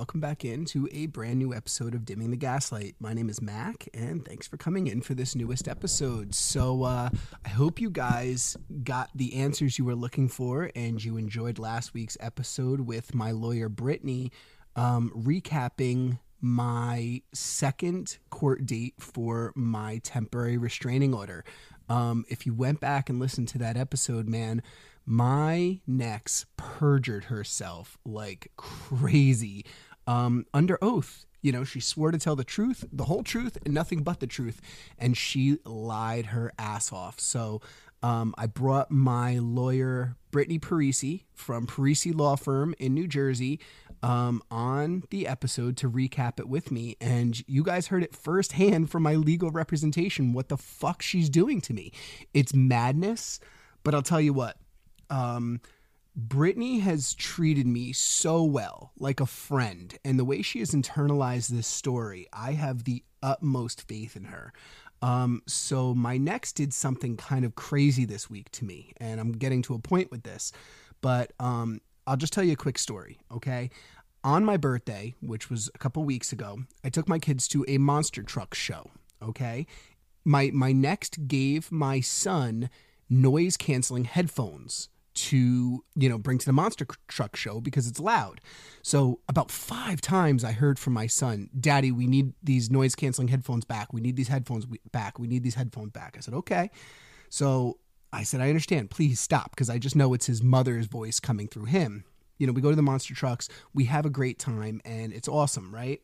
Welcome back into a brand new episode of Dimming the Gaslight. My name is Mac, and thanks for coming in for this newest episode. So, uh, I hope you guys got the answers you were looking for and you enjoyed last week's episode with my lawyer, Brittany, um, recapping my second court date for my temporary restraining order. Um, if you went back and listened to that episode, man, my nex perjured herself like crazy um, under oath. You know, she swore to tell the truth, the whole truth, and nothing but the truth. And she lied her ass off. So um, I brought my lawyer, Brittany Parisi from Parisi Law Firm in New Jersey, um, on the episode to recap it with me. And you guys heard it firsthand from my legal representation what the fuck she's doing to me. It's madness. But I'll tell you what, um, Brittany has treated me so well, like a friend, and the way she has internalized this story, I have the utmost faith in her. Um, so my next did something kind of crazy this week to me, and I'm getting to a point with this, but um, I'll just tell you a quick story, okay? On my birthday, which was a couple weeks ago, I took my kids to a monster truck show, okay? My my next gave my son noise canceling headphones to you know bring to the monster truck show because it's loud. So about five times i heard from my son daddy we need these noise canceling headphones back. We need these headphones back. We need these headphones back. I said okay. So i said i understand. Please stop because i just know it's his mother's voice coming through him. You know we go to the monster trucks. We have a great time and it's awesome right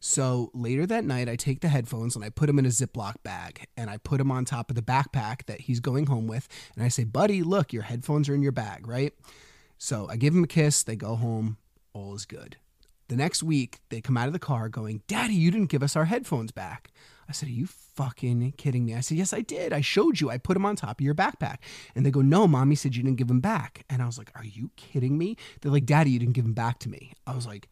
so later that night, I take the headphones and I put them in a Ziploc bag and I put them on top of the backpack that he's going home with. And I say, buddy, look, your headphones are in your bag, right? So I give him a kiss. They go home. All is good. The next week, they come out of the car going, Daddy, you didn't give us our headphones back. I said, Are you fucking kidding me? I said, Yes, I did. I showed you. I put them on top of your backpack. And they go, No, mommy said you didn't give them back. And I was like, Are you kidding me? They're like, Daddy, you didn't give them back to me. I was like,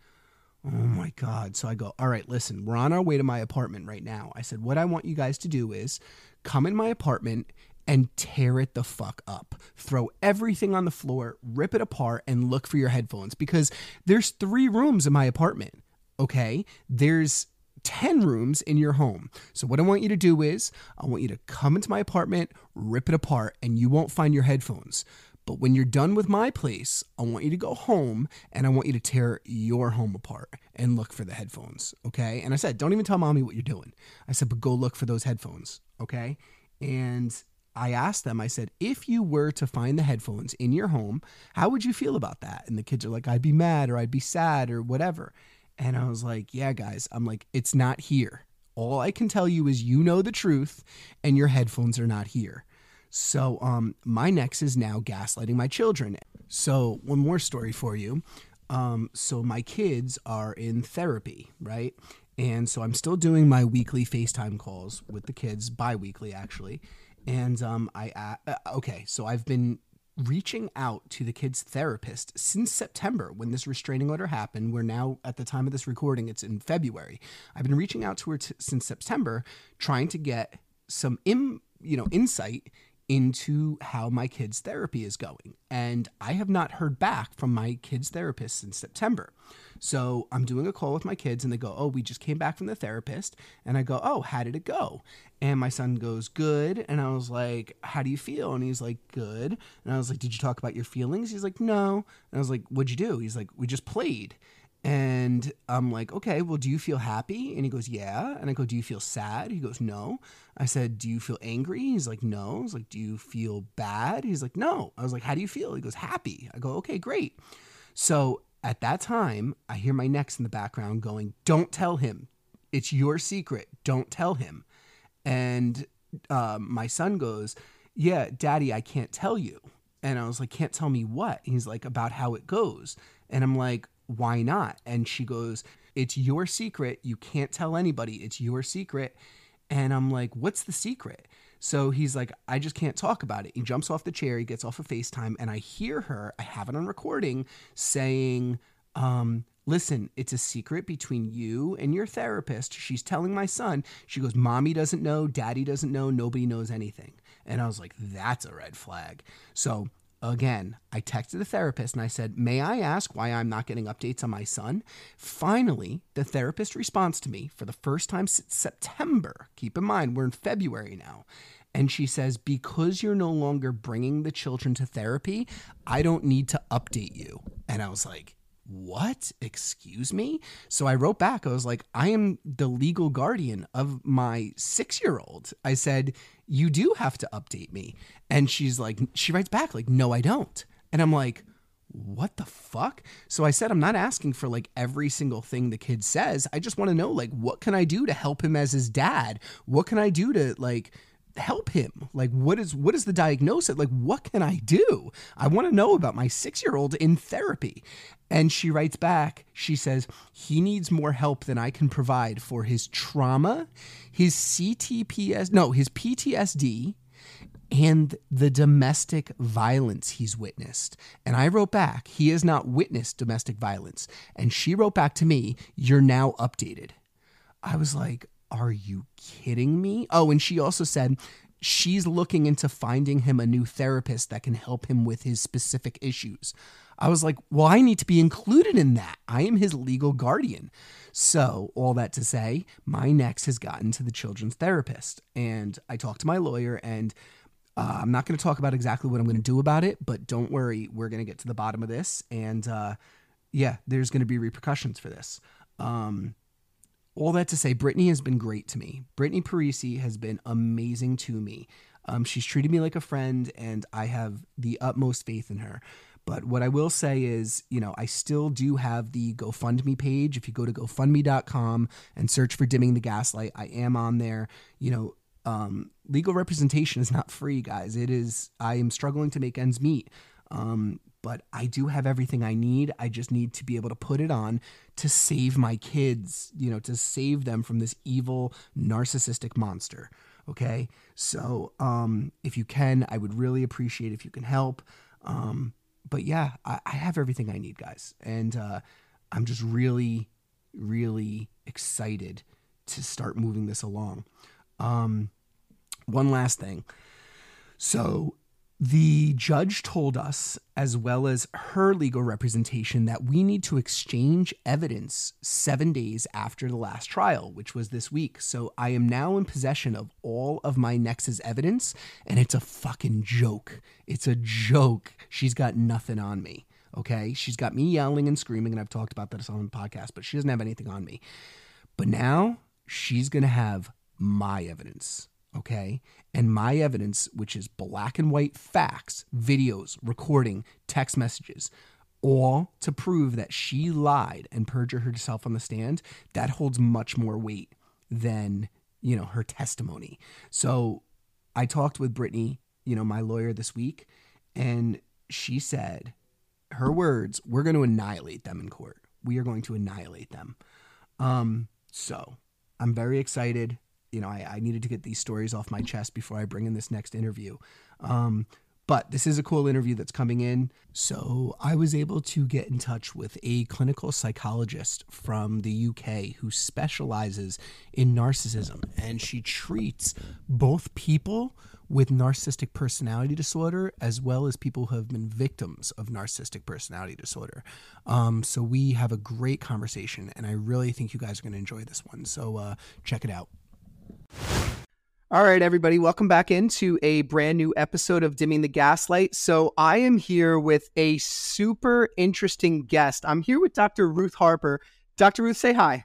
Oh my God. So I go, all right, listen, we're on our way to my apartment right now. I said, what I want you guys to do is come in my apartment and tear it the fuck up. Throw everything on the floor, rip it apart, and look for your headphones because there's three rooms in my apartment. Okay. There's 10 rooms in your home. So, what I want you to do is, I want you to come into my apartment, rip it apart, and you won't find your headphones. But when you're done with my place, I want you to go home and I want you to tear your home apart and look for the headphones. Okay. And I said, don't even tell mommy what you're doing. I said, but go look for those headphones. Okay. And I asked them, I said, if you were to find the headphones in your home, how would you feel about that? And the kids are like, I'd be mad or I'd be sad or whatever. And I was like, yeah, guys, I'm like, it's not here. All I can tell you is you know the truth and your headphones are not here. So um, my nex is now gaslighting my children. So one more story for you. Um, so my kids are in therapy, right? And so I'm still doing my weekly FaceTime calls with the kids, bi-weekly actually. And um, I uh, okay, so I've been reaching out to the kids' therapist since September when this restraining order happened. We're now at the time of this recording; it's in February. I've been reaching out to her t- since September, trying to get some Im, you know insight into how my kids' therapy is going. And I have not heard back from my kids' therapist since September. So I'm doing a call with my kids and they go, Oh, we just came back from the therapist. And I go, Oh, how did it go? And my son goes, Good. And I was like, How do you feel? And he's like, Good. And I was like, Did you talk about your feelings? He's like, No. And I was like, What'd you do? He's like, We just played. And I'm like, okay, well, do you feel happy? And he goes, yeah. And I go, do you feel sad? He goes, no. I said, do you feel angry? He's like, no. I was like, do you feel bad? He's like, no. I was like, how do you feel? He goes, happy. I go, okay, great. So at that time, I hear my nex in the background going, don't tell him. It's your secret. Don't tell him. And um, my son goes, yeah, daddy, I can't tell you. And I was like, can't tell me what? He's like, about how it goes. And I'm like, why not? And she goes, It's your secret. You can't tell anybody. It's your secret. And I'm like, What's the secret? So he's like, I just can't talk about it. He jumps off the chair, he gets off of FaceTime, and I hear her, I have it on recording, saying, um, Listen, it's a secret between you and your therapist. She's telling my son, she goes, Mommy doesn't know, Daddy doesn't know, nobody knows anything. And I was like, That's a red flag. So again, I texted the therapist and I said, May I ask why I'm not getting updates on my son? Finally, the therapist responds to me for the first time since September. Keep in mind, we're in February now. And she says, Because you're no longer bringing the children to therapy, I don't need to update you. And I was like, what? Excuse me? So I wrote back. I was like, I am the legal guardian of my six year old. I said, You do have to update me. And she's like, She writes back, like, No, I don't. And I'm like, what the fuck? So I said, I'm not asking for like every single thing the kid says. I just want to know, like, what can I do to help him as his dad? What can I do to, like, help him like what is what is the diagnosis like what can i do i want to know about my 6 year old in therapy and she writes back she says he needs more help than i can provide for his trauma his ctps no his ptsd and the domestic violence he's witnessed. And I wrote back, he has not witnessed domestic violence. And she wrote back to me, you're now updated. I was like, are you kidding me? Oh, and she also said she's looking into finding him a new therapist that can help him with his specific issues. I was like, well, I need to be included in that. I am his legal guardian. So, all that to say, my next has gotten to the children's therapist. And I talked to my lawyer, and uh, I'm not going to talk about exactly what I'm going to do about it, but don't worry, we're going to get to the bottom of this. And uh, yeah, there's going to be repercussions for this. Um, all that to say, Brittany has been great to me. Brittany Parisi has been amazing to me. Um, she's treated me like a friend, and I have the utmost faith in her. But what I will say is, you know, I still do have the GoFundMe page. If you go to GoFundMe.com and search for Dimming the Gaslight, I am on there. You know, um, legal representation is not free, guys. It is, I am struggling to make ends meet. Um, but I do have everything I need. I just need to be able to put it on to save my kids, you know, to save them from this evil narcissistic monster. Okay. So, um, if you can, I would really appreciate if you can help. Um, but yeah, I, I have everything I need, guys. And uh, I'm just really, really excited to start moving this along. Um, one last thing. So, the judge told us, as well as her legal representation, that we need to exchange evidence seven days after the last trial, which was this week. So I am now in possession of all of my Nexus evidence, and it's a fucking joke. It's a joke. She's got nothing on me. Okay. She's got me yelling and screaming, and I've talked about this on the podcast, but she doesn't have anything on me. But now she's going to have my evidence okay? And my evidence, which is black and white facts, videos, recording, text messages, all to prove that she lied and perjured herself on the stand, that holds much more weight than, you know, her testimony. So I talked with Brittany, you know, my lawyer this week, and she said, her words, we're going to annihilate them in court. We are going to annihilate them. Um, so I'm very excited you know, I, I needed to get these stories off my chest before I bring in this next interview. Um, but this is a cool interview that's coming in. So I was able to get in touch with a clinical psychologist from the UK who specializes in narcissism. And she treats both people with narcissistic personality disorder as well as people who have been victims of narcissistic personality disorder. Um, so we have a great conversation, and I really think you guys are going to enjoy this one. So uh, check it out. All right, everybody, welcome back into a brand new episode of Dimming the Gaslight. So, I am here with a super interesting guest. I'm here with Dr. Ruth Harpur. Dr. Ruth, say hi.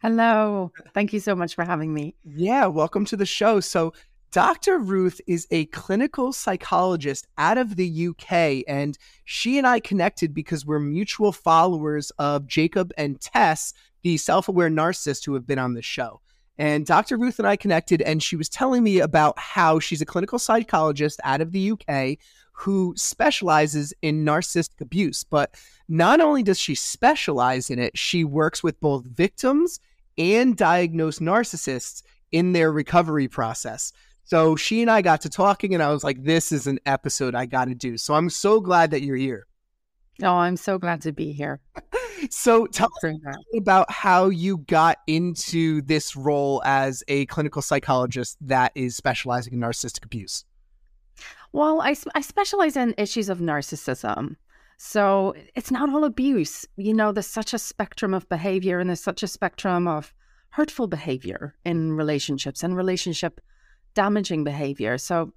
Hello. Thank you so much for having me. Yeah, welcome to the show. So, Dr. Ruth is a clinical psychologist out of the UK, and she and I connected because we're mutual followers of Jacob and Tess, the self aware narcissists who have been on the show. And Dr. Ruth and I connected, and she was telling me about how she's a clinical psychologist out of the UK who specializes in narcissistic abuse. But not only does she specialize in it, she works with both victims and diagnosed narcissists in their recovery process. So she and I got to talking, and I was like, this is an episode I got to do. So I'm so glad that you're here. Oh, I'm so glad to be here. so tell us about how you got into this role as a clinical psychologist that is specializing in narcissistic abuse. Well, I, I specialize in issues of narcissism. So it's not all abuse. You know, there's such a spectrum of behavior and there's such a spectrum of hurtful behavior in relationships and relationship damaging behavior. So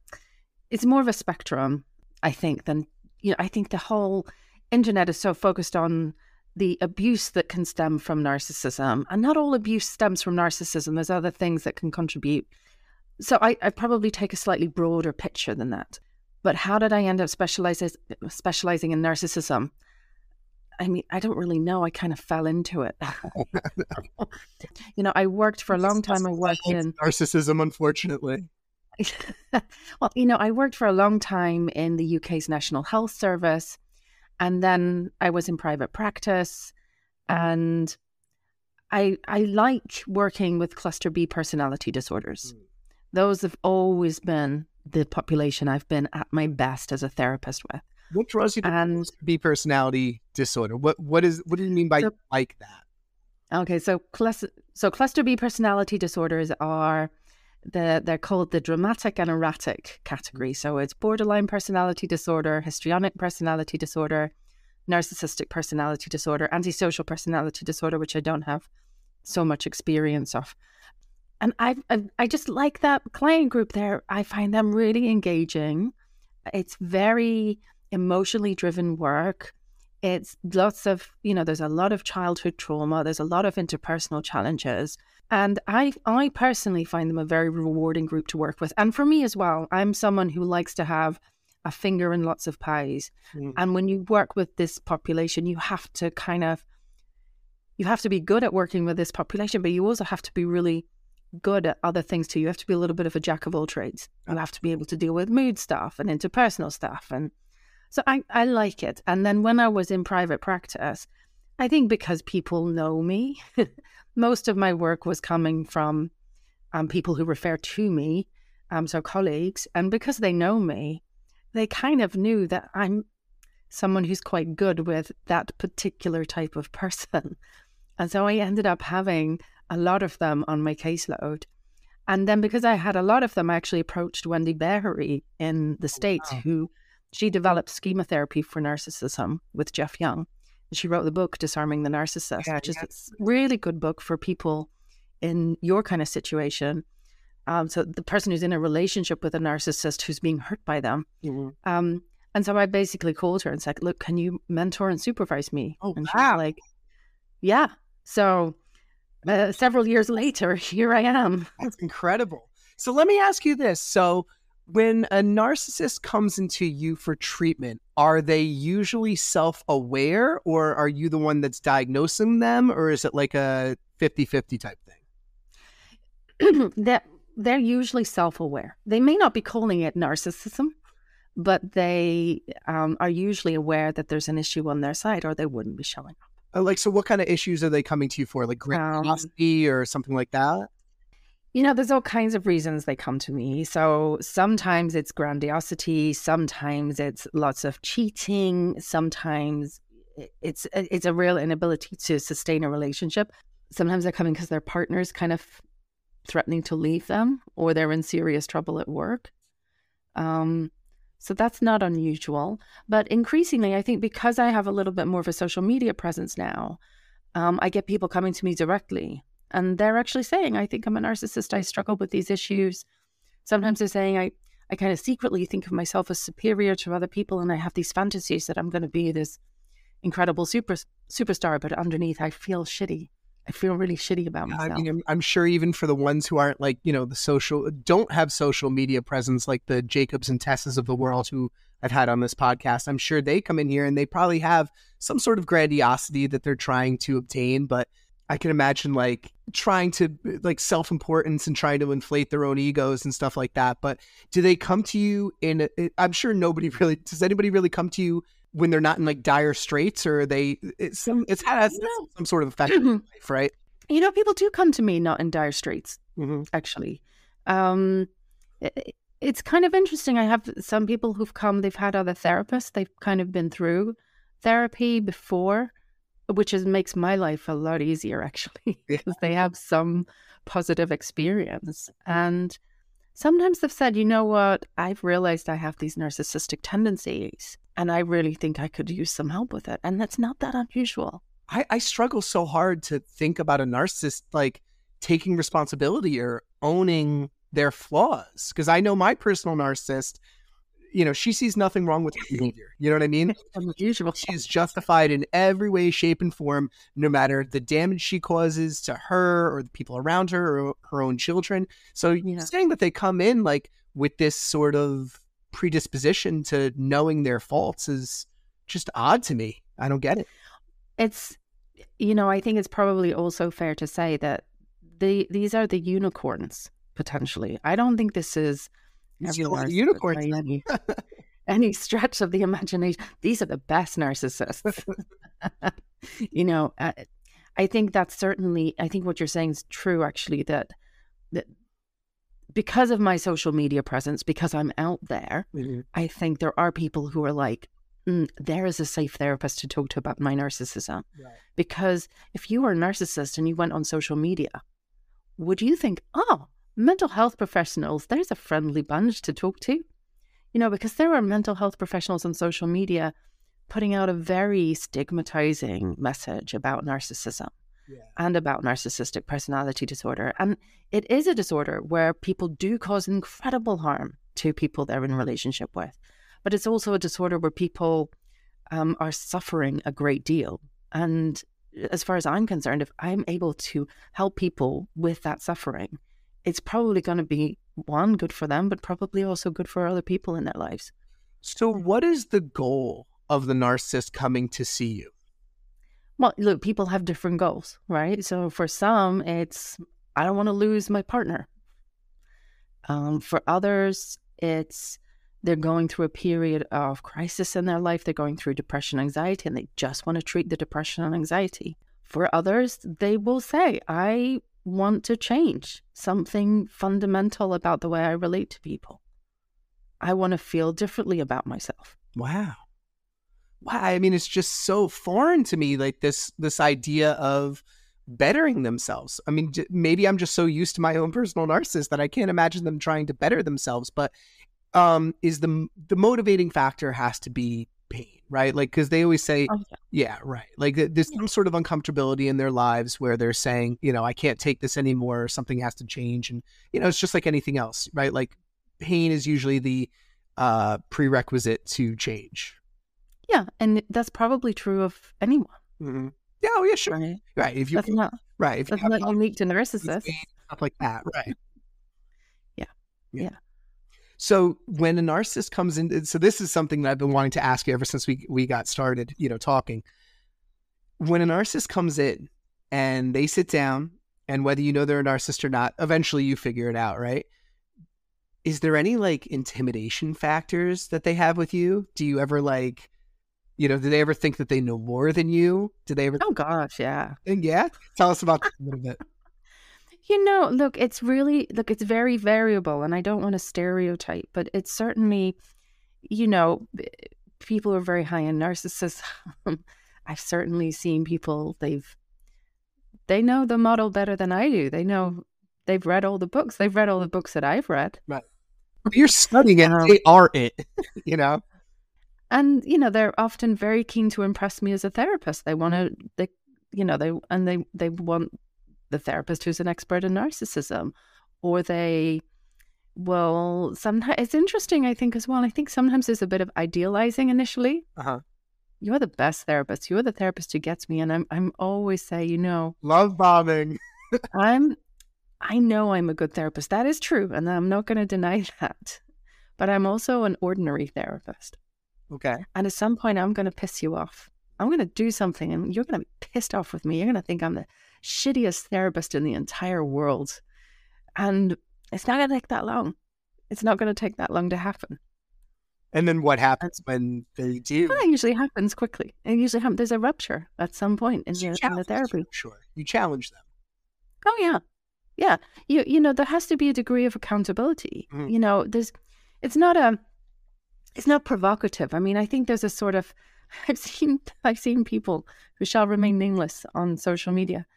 it's more of a spectrum, I think, than, you know, I think the whole internet is so focused on the abuse that can stem from narcissism. And not all abuse stems from narcissism, there's other things that can contribute. So I, I probably take a slightly broader picture than that. But how did I end up specializing specializing in narcissism? I mean, I don't really know. I kind of fell into it. you know, I worked for a long time. I worked in narcissism, unfortunately. well, you know, I worked for a long time in the UK's National Health Service. And then I was in private practice. And I, I like working with cluster B personality disorders. Mm. Those have always been the population I've been at my best as a therapist with. What draws you to and, cluster B personality disorder? What what is what do you mean by so, like that? Okay, so cluster so cluster B personality disorders are the they're called the dramatic and erratic category. Mm. So it's borderline personality disorder, histrionic personality disorder, narcissistic personality disorder, antisocial personality disorder, which I don't have so much experience of. And I, I, I just like that client group there. I find them really engaging. It's very emotionally driven work. It's lots of, you know, there's a lot of childhood trauma, there's a lot of interpersonal challenges. And I I personally find them a very rewarding group to work with. And for me as well, I'm someone who likes to have a finger in lots of pies. Mm. And when you work with this population, you have to kind of you have to be good at working with this population, but you also have to be really good at other things too. You have to be a little bit of a jack of all trades. You have to be able to deal with mood stuff and interpersonal stuff and so I, I like it. And then when I was in private practice, I think because people know me, most of my work was coming from um, people who refer to me, um, so colleagues. And because they know me, they kind of knew that I'm someone who's quite good with that particular type of person. And so I ended up having a lot of them on my caseload. And then because I had a lot of them, I actually approached Wendy Behary in the oh, States, wow. who she developed schema therapy for narcissism with Jeff Young. She wrote the book Disarming the Narcissist, yeah, which is a really good book for people in your kind of situation. Um, so the person who's in a relationship with a narcissist who's being hurt by them. Mm-hmm. Um, and so I basically called her and said, "Look, can you mentor and supervise me?" Oh, and wow. like, "Yeah." So uh, several years later, here I am. That's incredible. So let me ask you this: so when a narcissist comes into you for treatment, are they usually self aware or are you the one that's diagnosing them or is it like a 50 50 type thing? that they're usually self aware. They may not be calling it narcissism, but they um, are usually aware that there's an issue on their side or they wouldn't be showing up. Uh, like, so what kind of issues are they coming to you for? Like grandiosity um, or something like that? You know, there's all kinds of reasons they come to me. So sometimes it's grandiosity, sometimes it's lots of cheating, sometimes it's it's a real inability to sustain a relationship. Sometimes they're coming because their partner's kind of threatening to leave them, or they're in serious trouble at work. Um, so that's not unusual. But increasingly, I think because I have a little bit more of a social media presence now, um, I get people coming to me directly and they're actually saying, I think I'm a narcissist. I struggle with these issues. Sometimes they're saying, I, I kind of secretly think of myself as superior to other people. And I have these fantasies that I'm going to be this incredible super superstar. But underneath, I feel shitty. I feel really shitty about myself. I mean, I'm, I'm, sure even for the ones who aren't like, you know, the social, don't have social media presence like the Jacobs and Tessas of the world who I've had on this podcast, I'm sure they come in here and they probably have some sort of grandiosity that they're trying to obtain. But I can imagine like trying to like self importance and trying to inflate their own egos and stuff like that. But do they come to you in? i am sure nobody really does. Anybody really come to you when they're not in like dire straits, or they? It's some. It's had some, some sort of effect on life, right? You know, people do come to me not in dire straits. Mm-hmm. Actually, um, it, it's kind of interesting. I have some people who've come. They've had other therapists. They've kind of been through therapy before which is makes my life a lot easier actually because they have some positive experience and sometimes they've said, you know what, I've realized I have these narcissistic tendencies and I really think I could use some help with it. And that's not that unusual. I, I struggle so hard to think about a narcissist like taking responsibility or owning their flaws. Because I know my personal narcissist, you know, she sees nothing wrong with her behavior. You know what I mean? Unusual. She is justified in every way, shape, and form, no matter the damage she causes to her or the people around her or her own children. So Yeah. saying that they come in like with this sort of predisposition to knowing their faults is just odd to me. I don't get it. It's, you know, I think it's probably also fair to say that the these are the unicorns potentially. I don't think this is every unicorns. any, stretch of the imagination. These are the best narcissists. you know, I, I think that's certainly. I think what you're saying is true. Actually, that that because of my social media presence, because I'm out there, Mhm. I think there are people who are like, mm, there is a safe therapist to talk to about my narcissism. Right. Because if you were a narcissist and you went on social media, would you think, oh, mental health professionals, there's a friendly bunch to talk to? You know, because there are mental health professionals on social media putting out a very stigmatizing message about narcissism Yeah. and about narcissistic personality disorder. And it is a disorder where people do cause incredible harm to people they're in relationship with. But it's also a disorder where people um, are suffering a great deal. And as far as I'm concerned, if I'm able to help people with that suffering, it's probably going to be one, good for them, but probably also good for other people in their lives. So, what is the goal of the narcissist coming to see you? Well, look, people have different goals, right? So for some, it's I don't want to lose my partner. Um, for others, it's they're going through a period of crisis in their life. They're going through depression, anxiety, and they just want to treat the depression and anxiety. For others, they will say, I want to change something fundamental about the way I relate to people. I want to feel differently about myself. Wow. Wow. I mean, it's just so foreign to me, like this this idea of bettering themselves. I mean, maybe I'm just so used to my own personal narcissist that I can't imagine them trying to better themselves. But um, is the the motivating factor has to be pain, right? Like, because they always say, Oh, yeah. yeah, right. Like, th- there's some sort of uncomfortability in their lives where they're saying, you know, I can't take this anymore. Something has to change, and you know, it's just like anything else, right? Like, pain is usually the uh prerequisite to change. Yeah, and that's probably true of anyone, Mm-hmm. Yeah, oh yeah, sure. right? Right. If you That's not right, if you that's have not unique to narcissists. pain, stuff like that, right? Yeah. yeah. Yeah. So when a narcissist comes in, so this is something that I've been wanting to ask you ever since we we got started, you know, talking. When a narcissist comes in and they sit down, and whether you know they're a narcissist or not, eventually you figure it out, right? Is there any like intimidation factors that they have with you? Do you ever like, you know, do they ever think that they know more than you? Do they ever Oh gosh, yeah. think, yeah? Tell us about that a little bit. You know, look, it's really look, it's very variable, and I don't want to stereotype, but it's certainly, you know, people are very high in narcissism. I've certainly seen people they've they know the model better than I do. They know they've read all the books. They've read all the books that I've read. But you're studying it, Um, they are it, you know? and you know they're often very keen to impress me as a therapist they want to they you know they and they they want the therapist who's an expert in narcissism or they well sometimes it's interesting i think as well i think sometimes there's a bit of idealizing initially Uh-huh. you're the best therapist you're the therapist who gets me and i'm i'm always say you know Love bombing. i'm i know i'm a good therapist that is true and i'm not going to deny that but i'm also an ordinary therapist Okay. And at some point, I'm going to piss you off. I'm going to do something and you're going to be pissed off with me. You're going to think I'm the shittiest therapist in the entire world. And it's not going to take that long. It's not going to take that long to happen. And then what happens when they do? That usually happens quickly. It usually happens. There's a rupture at some point in, the, in the therapy. Sure. You challenge them. Oh yeah, yeah. You you know there has to be a degree of accountability. Mhm. You know, there's it's not a it's not provocative. I mean, I think there's a sort of I've seen I've seen people who shall remain nameless on social media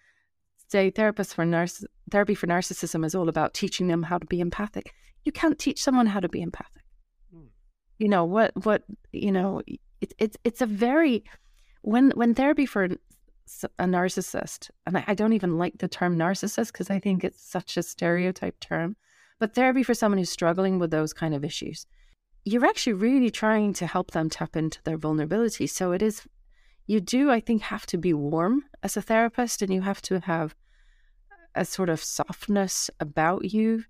say therapists for nurse therapy for narcissism is all about teaching them how to be empathic. You can't teach someone how to be empathic. Mm. You know what? What you know? It's it's it's a very when when therapy for a narcissist, and I, I don't even like the term narcissist because I think it's such a stereotype term, but therapy for someone who's struggling with those kind of issues, you're actually really trying to help them tap into their vulnerability. So it is, you do, I think, have to be warm as a therapist, and you have to have a sort of softness about you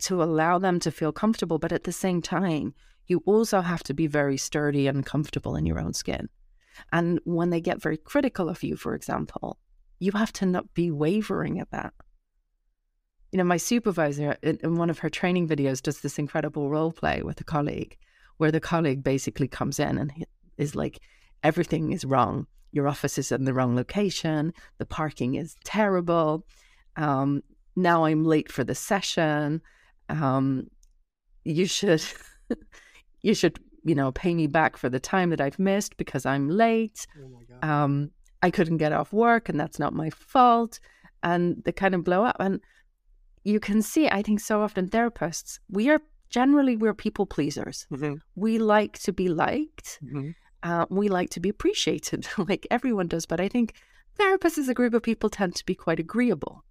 to allow them to feel comfortable. But at the same time, you also have to be very sturdy and comfortable in your own skin. And when they get very critical of you, for example, you have to not be wavering at that. You know, my supervisor in, one of her training videos does this incredible role play with a colleague where the colleague basically comes in and is like, everything is wrong. Your office is in the wrong location. The parking is terrible. Um, now I'm late for the session. Um, you should, you should you know, pay me back for the time that I've missed because I'm late. Oh um, I couldn't get off work and that's not my fault. And they kind of blow up. And you can see, I think so often therapists, we are generally, we're people pleasers. Mm-hmm. We like to be liked. Mm-hmm. Uh, we like to be appreciated like everyone does. But I think therapists as a group of people tend to be quite agreeable.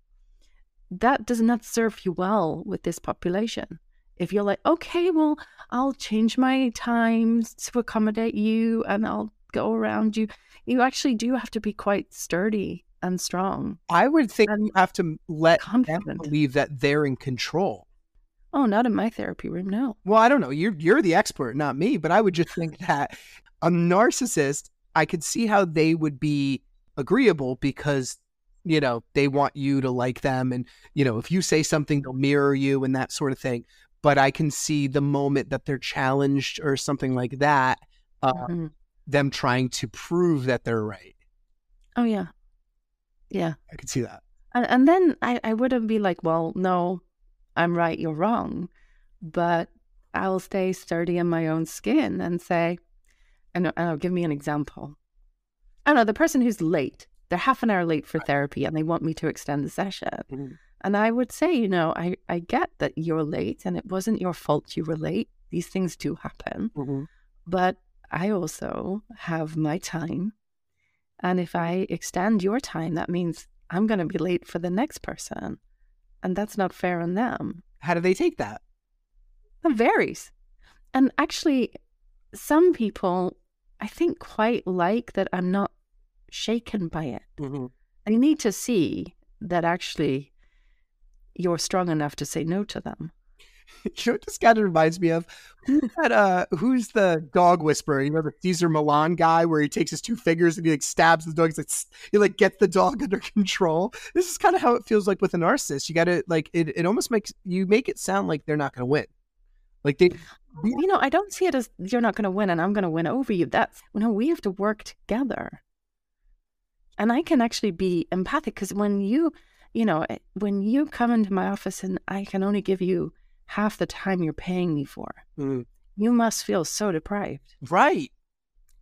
That does not serve you well with this population if you're like, okay, well, I'll change my times to accommodate you and I'll go around you, you actually do have to be quite sturdy and strong. I would think you have to let confident. them believe that they're in control. Oh, not in my therapy room, no. Well, I don't know. You're you're the expert, not me, but I would just think that a narcissist, I could see how they would be agreeable because you know they want you to like them and you know if you say something they'll mirror you and that sort of thing but I can see the moment that they're challenged or something like that, uh, mm-hmm. them trying to prove that they're right. Oh yeah, yeah. I could see that. And, and then I, I wouldn't be like, well, no, I'm right, you're wrong, but I'll stay sturdy in my own skin and say, and I'll give me an example. I don't know the person who's late. They're half an hour late for therapy, and they want me to extend the session. Mm-hmm. And I would say, you know, I, I get that you're late and it wasn't your fault you were late. These things do happen. Mm-hmm. But I also have my time. And if I extend your time, that means I'm going to be late for the next person. And that's not fair on them. How do they take that? It varies. And actually, some people, I think, quite like that I'm not shaken by it. Mm-hmm. I need to see that actually you're strong enough to say no to them. You know what this kind of reminds me of? Who's that uh who's the dog whisperer? You remember Cesar Millan guy where he takes his two fingers and he like stabs the dog, he's like he like gets the dog under control. This is kind of how it feels like with a narcissist. You gotta like it it almost makes you make it sound like they're not gonna win. Like they you know, I don't see it as you're not gonna win and I'm gonna win over you. That's you know, we have to work together. And I can actually be empathic because when you you know, eh, when you come into my office and I can only give you half the time you're paying me for, mm. you must feel so deprived. Right.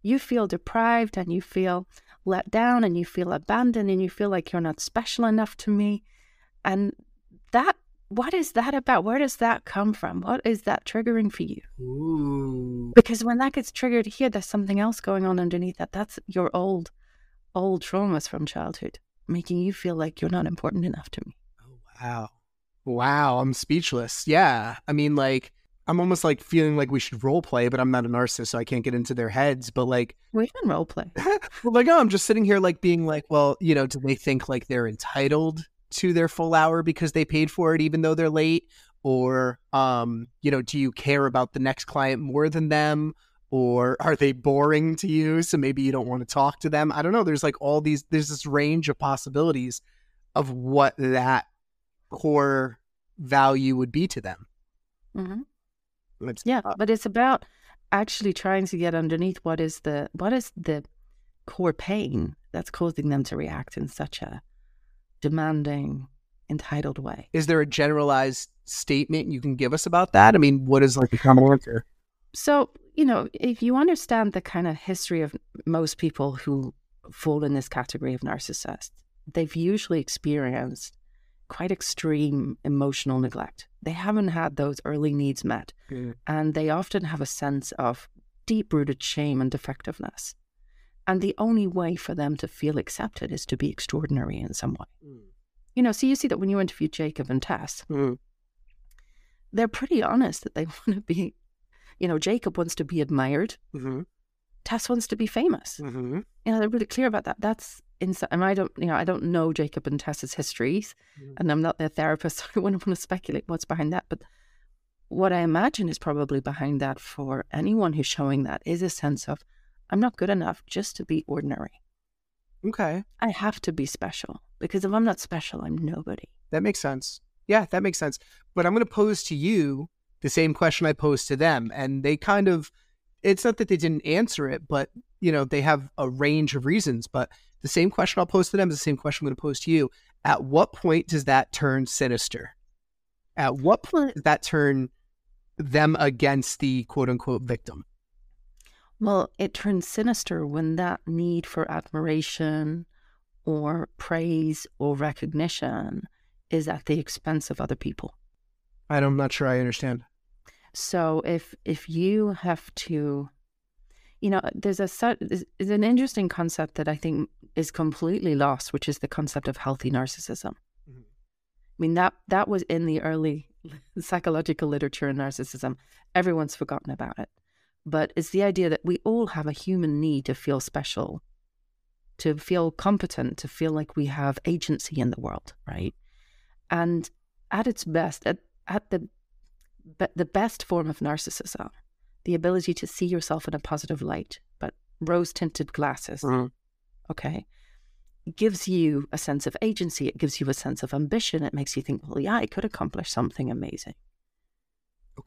You feel deprived and you feel let down and you feel abandoned and you feel like you're not special enough to me. And that, what is that about? Where does that come from? What is that triggering for you? Ooh. Because when that gets triggered here, there's something else going on underneath that. That's your old, old traumas from childhood making you feel like you're not important enough to me. Oh, wow. Wow. I'm speechless. Yeah. I mean, like, I'm almost like feeling like we should role play, but I'm not a narcissist, so I can't get into their heads. But like, we can role play. well, like, oh, I'm just sitting here, like, being like, well, you know, do they think like they're entitled to their full hour because they paid for it, even though they're late? Or, um, you know, do you care about the next client more than them? or are they boring to you so maybe you don't want to talk to them i don't know there's like all these there's this range of possibilities of what that core value would be to them. Mm-hmm. yeah uh, but it's about actually trying to get underneath what is the what is the core pain that's causing them to react in such a demanding entitled way. Is there a generalized statement you can give us about that? I mean what is like a common answer? So you know, if you understand the kind of history of most people who fall in this category of narcissists, they've usually experienced quite extreme emotional neglect. They haven't had those early needs met, Mm. and they often have a sense of deep rooted shame and defectiveness. And the only way for them to feel accepted is to be extraordinary in some way. You know, so you see that when you interview Jacob and Tess, Mm. they're pretty honest that they want to be, you know, Jacob wants to be admired, Mm-hmm. Tess wants to be famous. Mm-hmm. You know, they're really clear about that. That's inside. And I don't, you know, I don't know Jacob and Tess's histories, Mhm. and I'm not their therapist, so I wouldn't want to speculate what's behind that. But what I imagine is probably behind that for anyone who's showing that is a sense of, I'm not good enough just to be ordinary. Okay. I have to be special because if I'm not special, I'm nobody. That makes sense. Yeah, that makes sense. But I'm going to pose to you the same question I posed to them. And they kind of, it's not that they didn't answer it, but, you know, they have a range of reasons. But the same question I'll pose to them is the same question I'm going to pose to you. At what point does that turn sinister? At what point does that turn them against the quote unquote victim? Well, it turns sinister when that need for admiration or praise or recognition is at the expense of other people. I'm not sure I understand. So if if you have to, you know, there's a is an interesting concept that I think is completely lost, which is the concept of healthy narcissism. Mhm. I mean that that was in the early psychological literature on narcissism. Everyone's forgotten about it, but it's the idea that we all have a human need to feel special, to feel competent, to feel like we have agency in the world, right? And at its best, at, at the but the best form of narcissism, the ability to see yourself in a positive light, but rose tinted glasses, Mhm. okay, gives you a sense of agency. It gives you a sense of ambition. It makes you think, well, yeah, I could accomplish something amazing.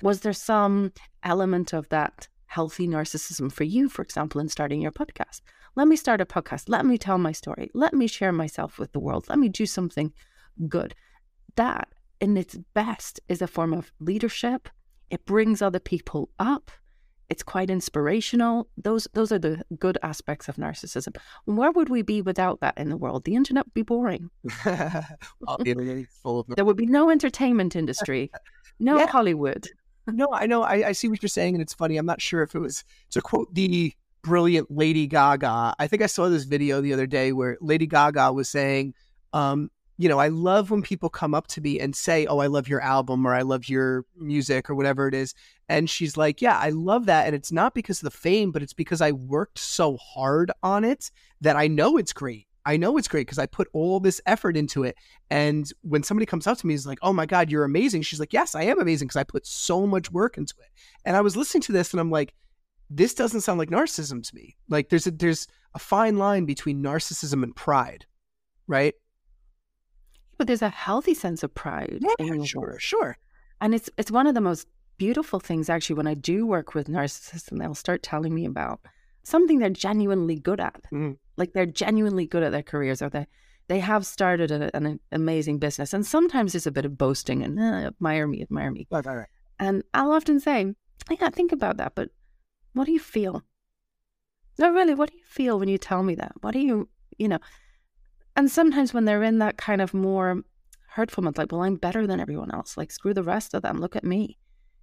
Was there some element of that healthy narcissism for you, for example, in starting your podcast? Let me start a podcast. Let me tell my story. Let me share myself with the world. Let me do something good. That, in its best, is a form of leadership. It brings other people up. It's quite inspirational. Those those are the good aspects of narcissism. Where would we be without that in the world? The internet would be boring. Well, the internet is full of There would be no entertainment industry, no Yeah. Hollywood. No, I know. I, I see what you're saying, and it's funny. I'm not sure if it was to quote the brilliant Lady Gaga. I think I saw this video the other day where Lady Gaga was saying, um, you know, I love when people come up to me and say, "Oh, I love your album" or "I love your music" or whatever it is. And she's like, "Yeah, I love that, and it's not because of the fame, but it's because I worked so hard on it that I know it's great. I know it's great because I put all this effort into it. And when somebody comes up to me, is like, "Oh my God, you're amazing," she's like, "Yes, I am amazing because I put so much work into it." And I was listening to this, and I'm like, "This doesn't sound like narcissism to me. Like, there's a there's a fine line between narcissism and pride, right?" But there's a healthy sense of pride in sure, work. sure. And it's it's one of the most beautiful things actually when I do work with narcissists and they'll start telling me about something they're genuinely good at. Mhm. Like they're genuinely good at their careers or they they have started a, an amazing business. And sometimes it's a bit of boasting and "Eh, admire me, admire me. Right, right, right. And I'll often say, yeah, think about that, but what do you feel? No, really, what do you feel when you tell me that? What do you, you know? And sometimes when they're in that kind of more hurtful mode, like, well, I'm better than everyone else. Like, screw the rest of them. Look at me.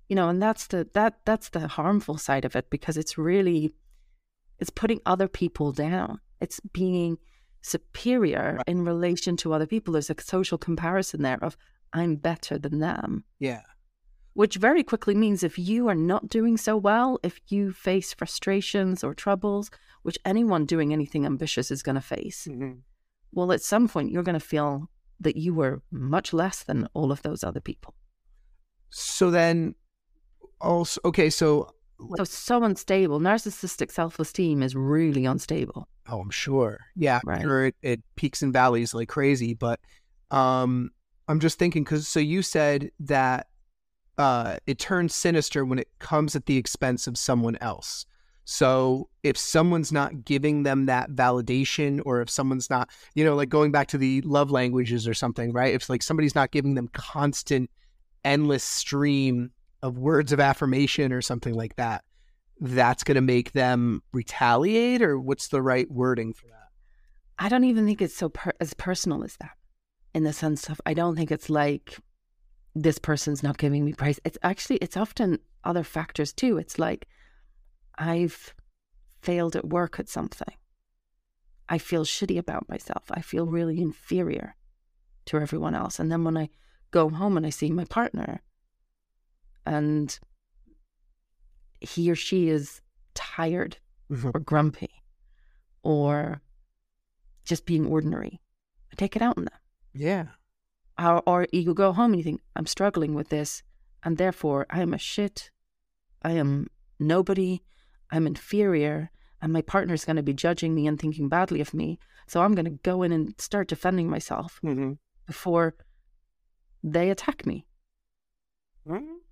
You know, and that's the that that's the harmful side of it because it's really it's putting other people down. It's being superior Right. in relation to other people. There's a social comparison there of I'm better than them Yeah. which very quickly means if you are not doing so well, if you face frustrations or troubles, which anyone doing anything ambitious is going to face, Mhm. Well, at some point you're going to feel that you were much less than all of those other people. So then, also, okay, so So, so unstable. Narcissistic self esteem is really unstable. Oh, I'm sure. Yeah, Right. sure it, it peaks and valleys like crazy. But um, I'm just thinking because so you said that uh, it turns sinister when it comes at the expense of someone else. So if someone's not giving them that validation, or if someone's not, you know, like going back to the love languages or something, right? If like somebody's not giving them constant, endless stream of words of affirmation or something like that, that's going to make them retaliate or what's the right wording for that I don't even think it's so per- as personal as that in the sense of I don't think it's like this person's not giving me praise. It's actually it's often other factors too. It's like I've failed at work at something. I feel shitty about myself. I feel really inferior to everyone else. And then when I go home and I see my partner and he or she is tired Mhm. or grumpy or just being ordinary, I take it out on them. Yeah. Or, or you go home and you think, I'm struggling with this, and therefore I am a shit. I am nobody. I'm inferior, and my partner's going to be judging me and thinking badly of me. So I'm going to go in and start defending myself Mm-hmm. before they attack me.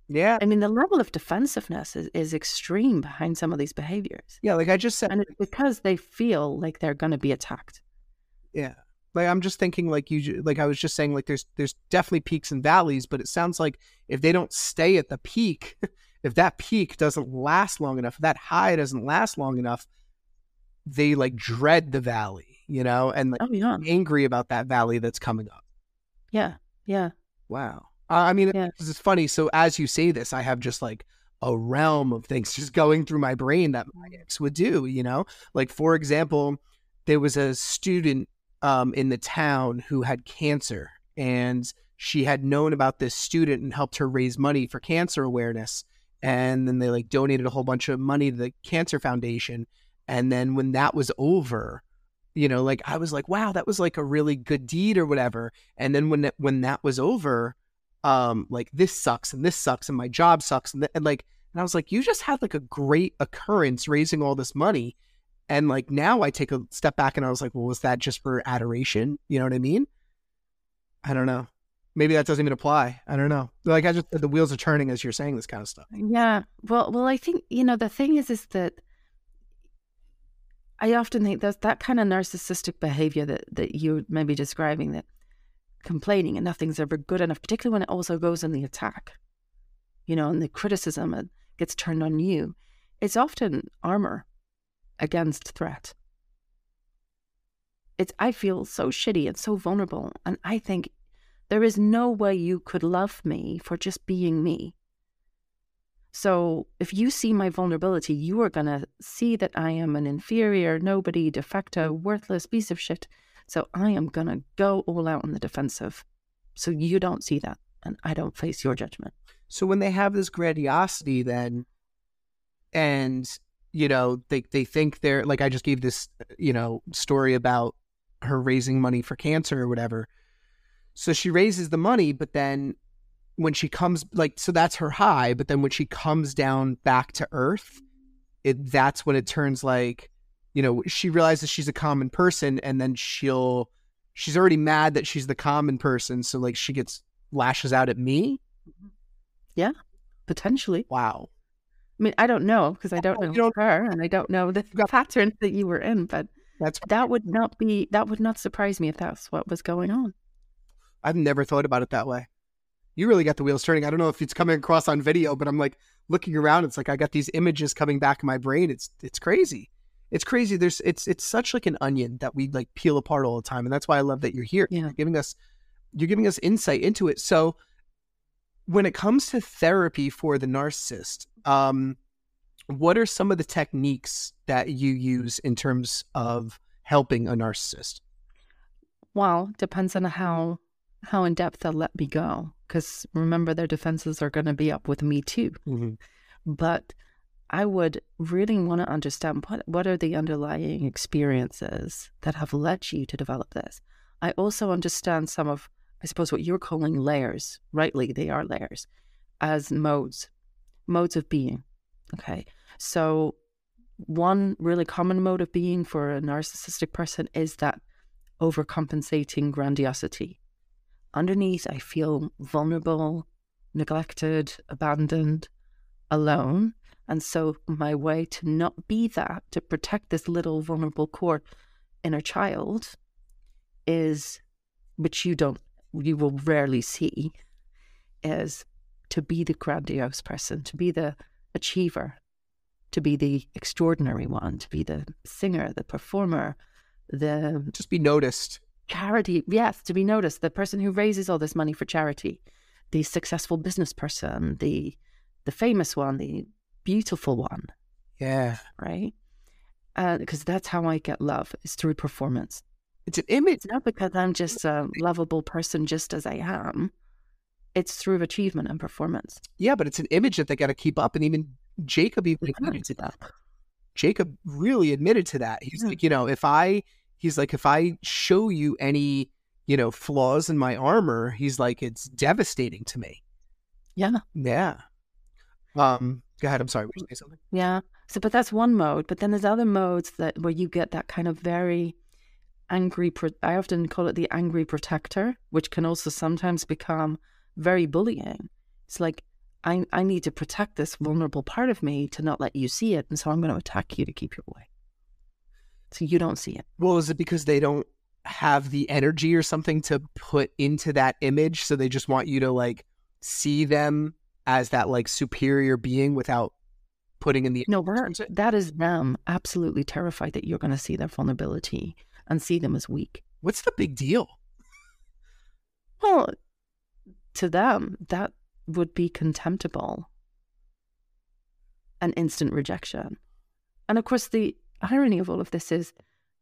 Yeah. I mean, the level of defensiveness is, is extreme behind some of these behaviors. Yeah. Like I just said, And it's because they feel like they're going to be attacked. Yeah. Like I'm just thinking like you like I was just saying like there's there's definitely peaks and valleys, but it sounds like if they don't stay at the peak, if that peak doesn't last long enough, if that high doesn't last long enough, they like dread the valley, you know, and like Oh, yeah. angry about that valley that's coming up. Yeah. Yeah. Wow. Uh, I mean, Yeah. it's funny. So as you say this, I have just like a realm of things just going through my brain that my ex would do, you know? Like, for example, there was a student um, in the town who had cancer, and she had known about this student and helped her raise money for cancer awareness. And then they like donated a whole bunch of money to the Cancer Foundation. And then when that was over, you know, like I was like, wow, that was like a really good deed or whatever. And then when that, when that was over, um, like this sucks and this sucks and my job sucks and, th- and like, and I was like, you just had like a great occurrence raising all this money. And like now I take a step back and I was like, well, was that just for adoration? You know what I mean? I don't know. Maybe that doesn't even apply. I don't know. Like I just the wheels are turning as you're saying this kind of stuff. Yeah. Well, well, I think you know the thing is, is that I often think there's that kind of narcissistic behavior that that you may be describing, that complaining and nothing's ever good enough, particularly when it also goes in the attack, you know, and the criticism and gets turned on you. It's often armor against threat. It's I feel so shitty and so vulnerable, and I think there is no way you could love me for just being me. So if you see my vulnerability, you are going to see that I am an inferior, nobody, de facto, worthless piece of shit. So I am going to go all out on the defensive. So you don't see that and I don't face your judgment. So when they have this grandiosity, then, and you know, they they think they're like I just gave this you know story about her raising money for cancer or whatever. So she raises the money, but then when she comes like so that's her high, but then when she comes down back to earth, it that's when it turns like you know she realizes she's a common person, and then she'll she's already mad that she's the common person, so like she gets lashes out at me. Mm-hmm. Yeah, potentially. Wow. I mean, I don't know because I don't know don't- her and I don't know the got- pattern that you were in, but That's that would not be, that would not surprise me if that's what was going on. I've never thought about it that way. You really got the wheels turning. I don't know if it's coming across on video, but I'm like looking around. It's like I got these images coming back in my brain. It's it's crazy. It's crazy. There's it's it's such like an onion that we like peel apart all the time, and that's why I love that you're here. Yeah. You're giving us you're giving us insight into it. So when it comes to therapy for the narcissist, um, what are some of the techniques that you use in terms of helping a narcissist? Well, depends on how how in depth they'll let me go. Because remember, their defenses are going to be up with me too. Mm-hmm. But I would really want to understand what what are the underlying experiences that have led you to develop this. I also understand some of, I suppose, what you're calling layers. Rightly, they are layers, as modes, modes of being. Okay, so one really common mode of being for a narcissistic person is that overcompensating grandiosity. Underneath, I feel vulnerable, neglected, abandoned, alone. And so, my way to not be that, to protect this little vulnerable core inner child, is, which you don't, you will rarely see, is to be the grandiose person, to be the achiever, to be the extraordinary one, to be the singer, the performer, the Just be noticed. Charity, yes, to be noticed, the person who raises all this money for charity, the successful business person, the the famous one, the beautiful one, Yeah. right? Uh, because that's how I get love is through performance. It's an image. It's not because I'm just a lovable person, just as I am. It's through achievement and performance. Yeah, but it's an image that they got to keep up. And even Jacob even admitted to that. Jacob really admitted to that. He's Yeah. like, you know, if I, he's like, if I show you any, you know, flaws in my armor, he's like, it's devastating to me. Yeah. Yeah. Um, go ahead. I'm sorry. Were you something? Yeah. So, but that's one mode. But then there's other modes that where you get that kind of very angry. Pro- I often call it the angry protector, which can also sometimes become very bullying. It's like I I need to protect this vulnerable part of me to not let you see it, and so I'm going to attack you to keep you away, so you don't see it. Well, is it because they don't have the energy or something to put into that image? So they just want you to like see them as that like superior being without putting in the No, we're, that is them absolutely terrified that you're going to see their vulnerability and see them as weak. What's the big deal? Well, to them, that would be contemptible an instant rejection. And of course, the irony of all of this is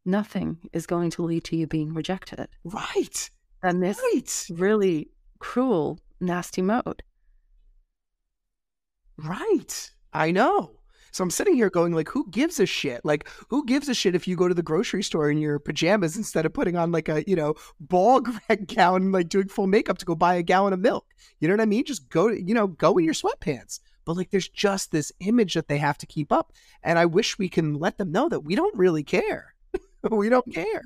nothing is going to lead to you being rejected. Right. And this Right. really cruel, nasty mode. Right. I know. So I'm sitting here going like, who gives a shit? Like, who gives a shit if you go to the grocery store in your pajamas instead of putting on like a, you know, ball gown, like doing full makeup to go buy a gallon of milk? You know what I mean? Just go, you know, go in your sweatpants. But like, there's just this image that they have to keep up. And I wish we can let them know that we don't really care. we don't care.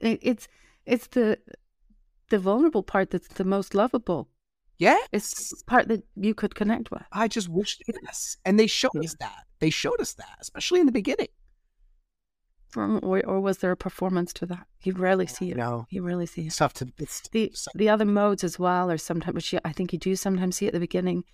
It's it's the the vulnerable part that's the most lovable. Yeah. It's part that you could connect with. I just wish, yes. And they showed us that. They showed us that, especially in the beginning. Or, or, was there a performance to that? You rarely see it. No, You rarely see it. it's tough to, it's, The So- the other modes as well or sometimes, which you- I think you do sometimes see at the beginning,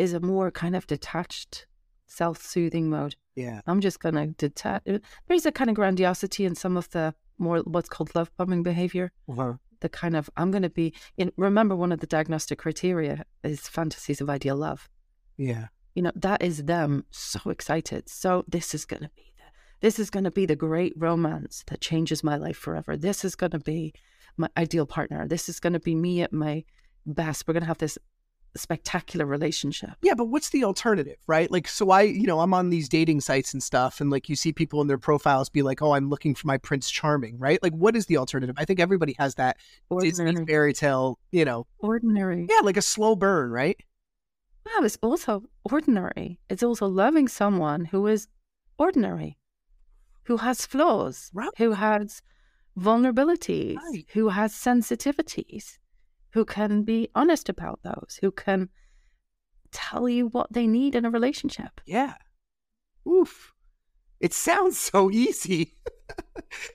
is a more kind of detached, self-soothing mode. yeah. I'm just gonna detach. There's a kind of grandiosity in some of the more what's called love bombing behavior. Uh-huh. The kind of I'm gonna be. In, remember, one of the diagnostic criteria is fantasies of ideal love. Yeah. You know that is them so excited. So this is gonna be the this is gonna be the great romance that changes my life forever. This is gonna be my ideal partner. This is gonna be me at my best. We're gonna have this spectacular relationship. Yeah, but what's the alternative, right? Like, so I, you know, I'm on these dating sites and stuff, and like you see people in their profiles be like, "Oh, I'm looking for my Prince Charming," right? Like, what is the alternative? I think everybody has that Disney fairy tale, you know, Ordinary. yeah, like a slow burn, right? Yeah, it's also ordinary. It's also loving someone who is ordinary, who has flaws, Right. who has vulnerabilities, Right. who has sensitivities, who can be honest about those, who can tell you what they need in a relationship. Yeah. Oof. It sounds so easy.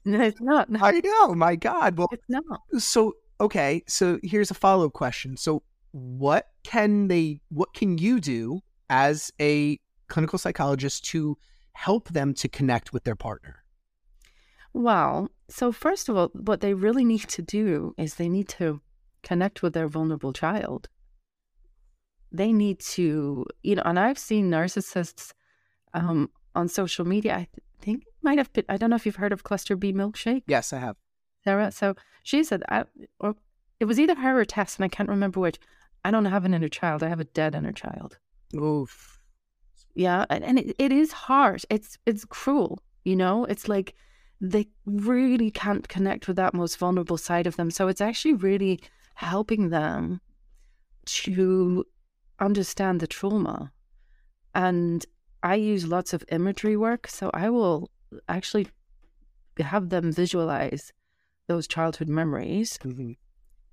No, it's not. No, I know. My God. Well, it's not. so okay. So here's a follow up question. So what can they? What can you do as a clinical psychologist to help them to connect with their partner? Well, so first of all, what they really need to do is they need to connect with their vulnerable child. They need to, you know, and I've seen narcissists um, on social media. I th- think it might have been, I don't know if you've heard of Cluster B Milkshake, Yes, I have. Sarah. So she said, I, or it was either her or Tess, and I can't remember which. I don't have an inner child. I have a dead inner child. Oof. Yeah, and, and it, it is harsh. It's it's cruel, you know. It's like they really can't connect with that most vulnerable side of them. So it's actually really helping them to understand the trauma. And I use lots of imagery work, so I will actually have them visualize those childhood memories Mhm.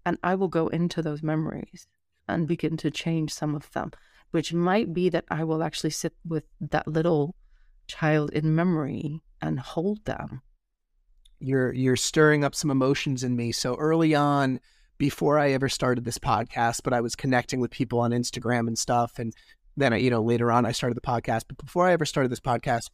and I will go into those memories and begin to change some of them, which might be that I will actually sit with that little child in memory and hold them. You're you're stirring up some emotions in me. So early on, before I ever started this podcast, but I was connecting with people on Instagram and stuff, and then I, you know later on I started the podcast. But before I ever started this podcast,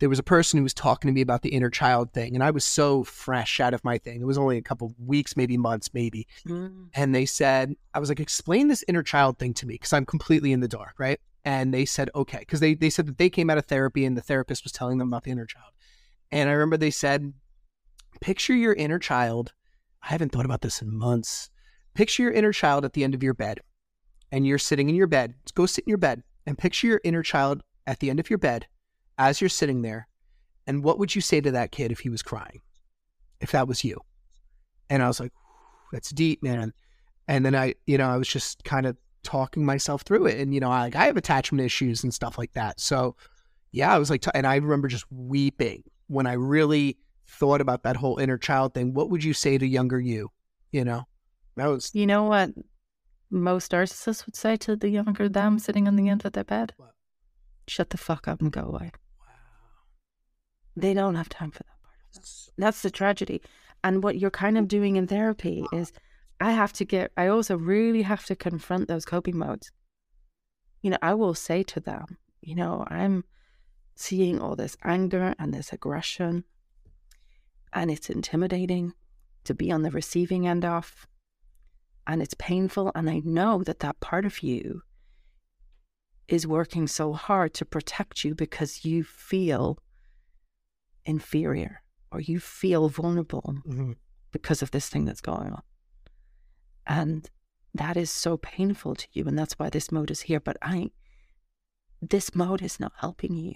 there was a person who was talking to me about the inner child thing, and I was so fresh out of my thing. It was only a couple weeks, maybe months, maybe. Mm. And they said, I was like, explain this inner child thing to me because I'm completely in the dark, right? And they said, okay, because they they said that they came out of therapy and the therapist was telling them about the inner child. And I remember they said, picture your inner child. I haven't thought about this in months. Picture your inner child at the end of your bed, and you're sitting in your bed. Go sit in your bed and picture your inner child at the end of your bed as you're sitting there, and what would you say to that kid if he was crying? If that was you? And I was like, that's deep, man. And then I, you know, I was just kind of talking myself through it. And, you know, I, like I have attachment issues and stuff like that. So, yeah, I was like, t- and I remember just weeping when I really thought about that whole inner child thing. What would you say to younger you? You know, that was, You know what most narcissists would say to the younger them sitting on the end of their bed? What? Shut the fuck up and go away. They don't have time for that part of. That's the tragedy. And what you're kind of doing in therapy is I have to get, I also really have to confront those coping modes. You know, I will say to them, you know, I'm seeing all this anger and this aggression, and it's intimidating to be on the receiving end of, and it's painful. And I know that that part of you is working so hard to protect you because you feel inferior or you feel vulnerable Mhm. because of this thing that's going on. And that is so painful to you. And that's why this mode is here. But I, this mode is not helping you.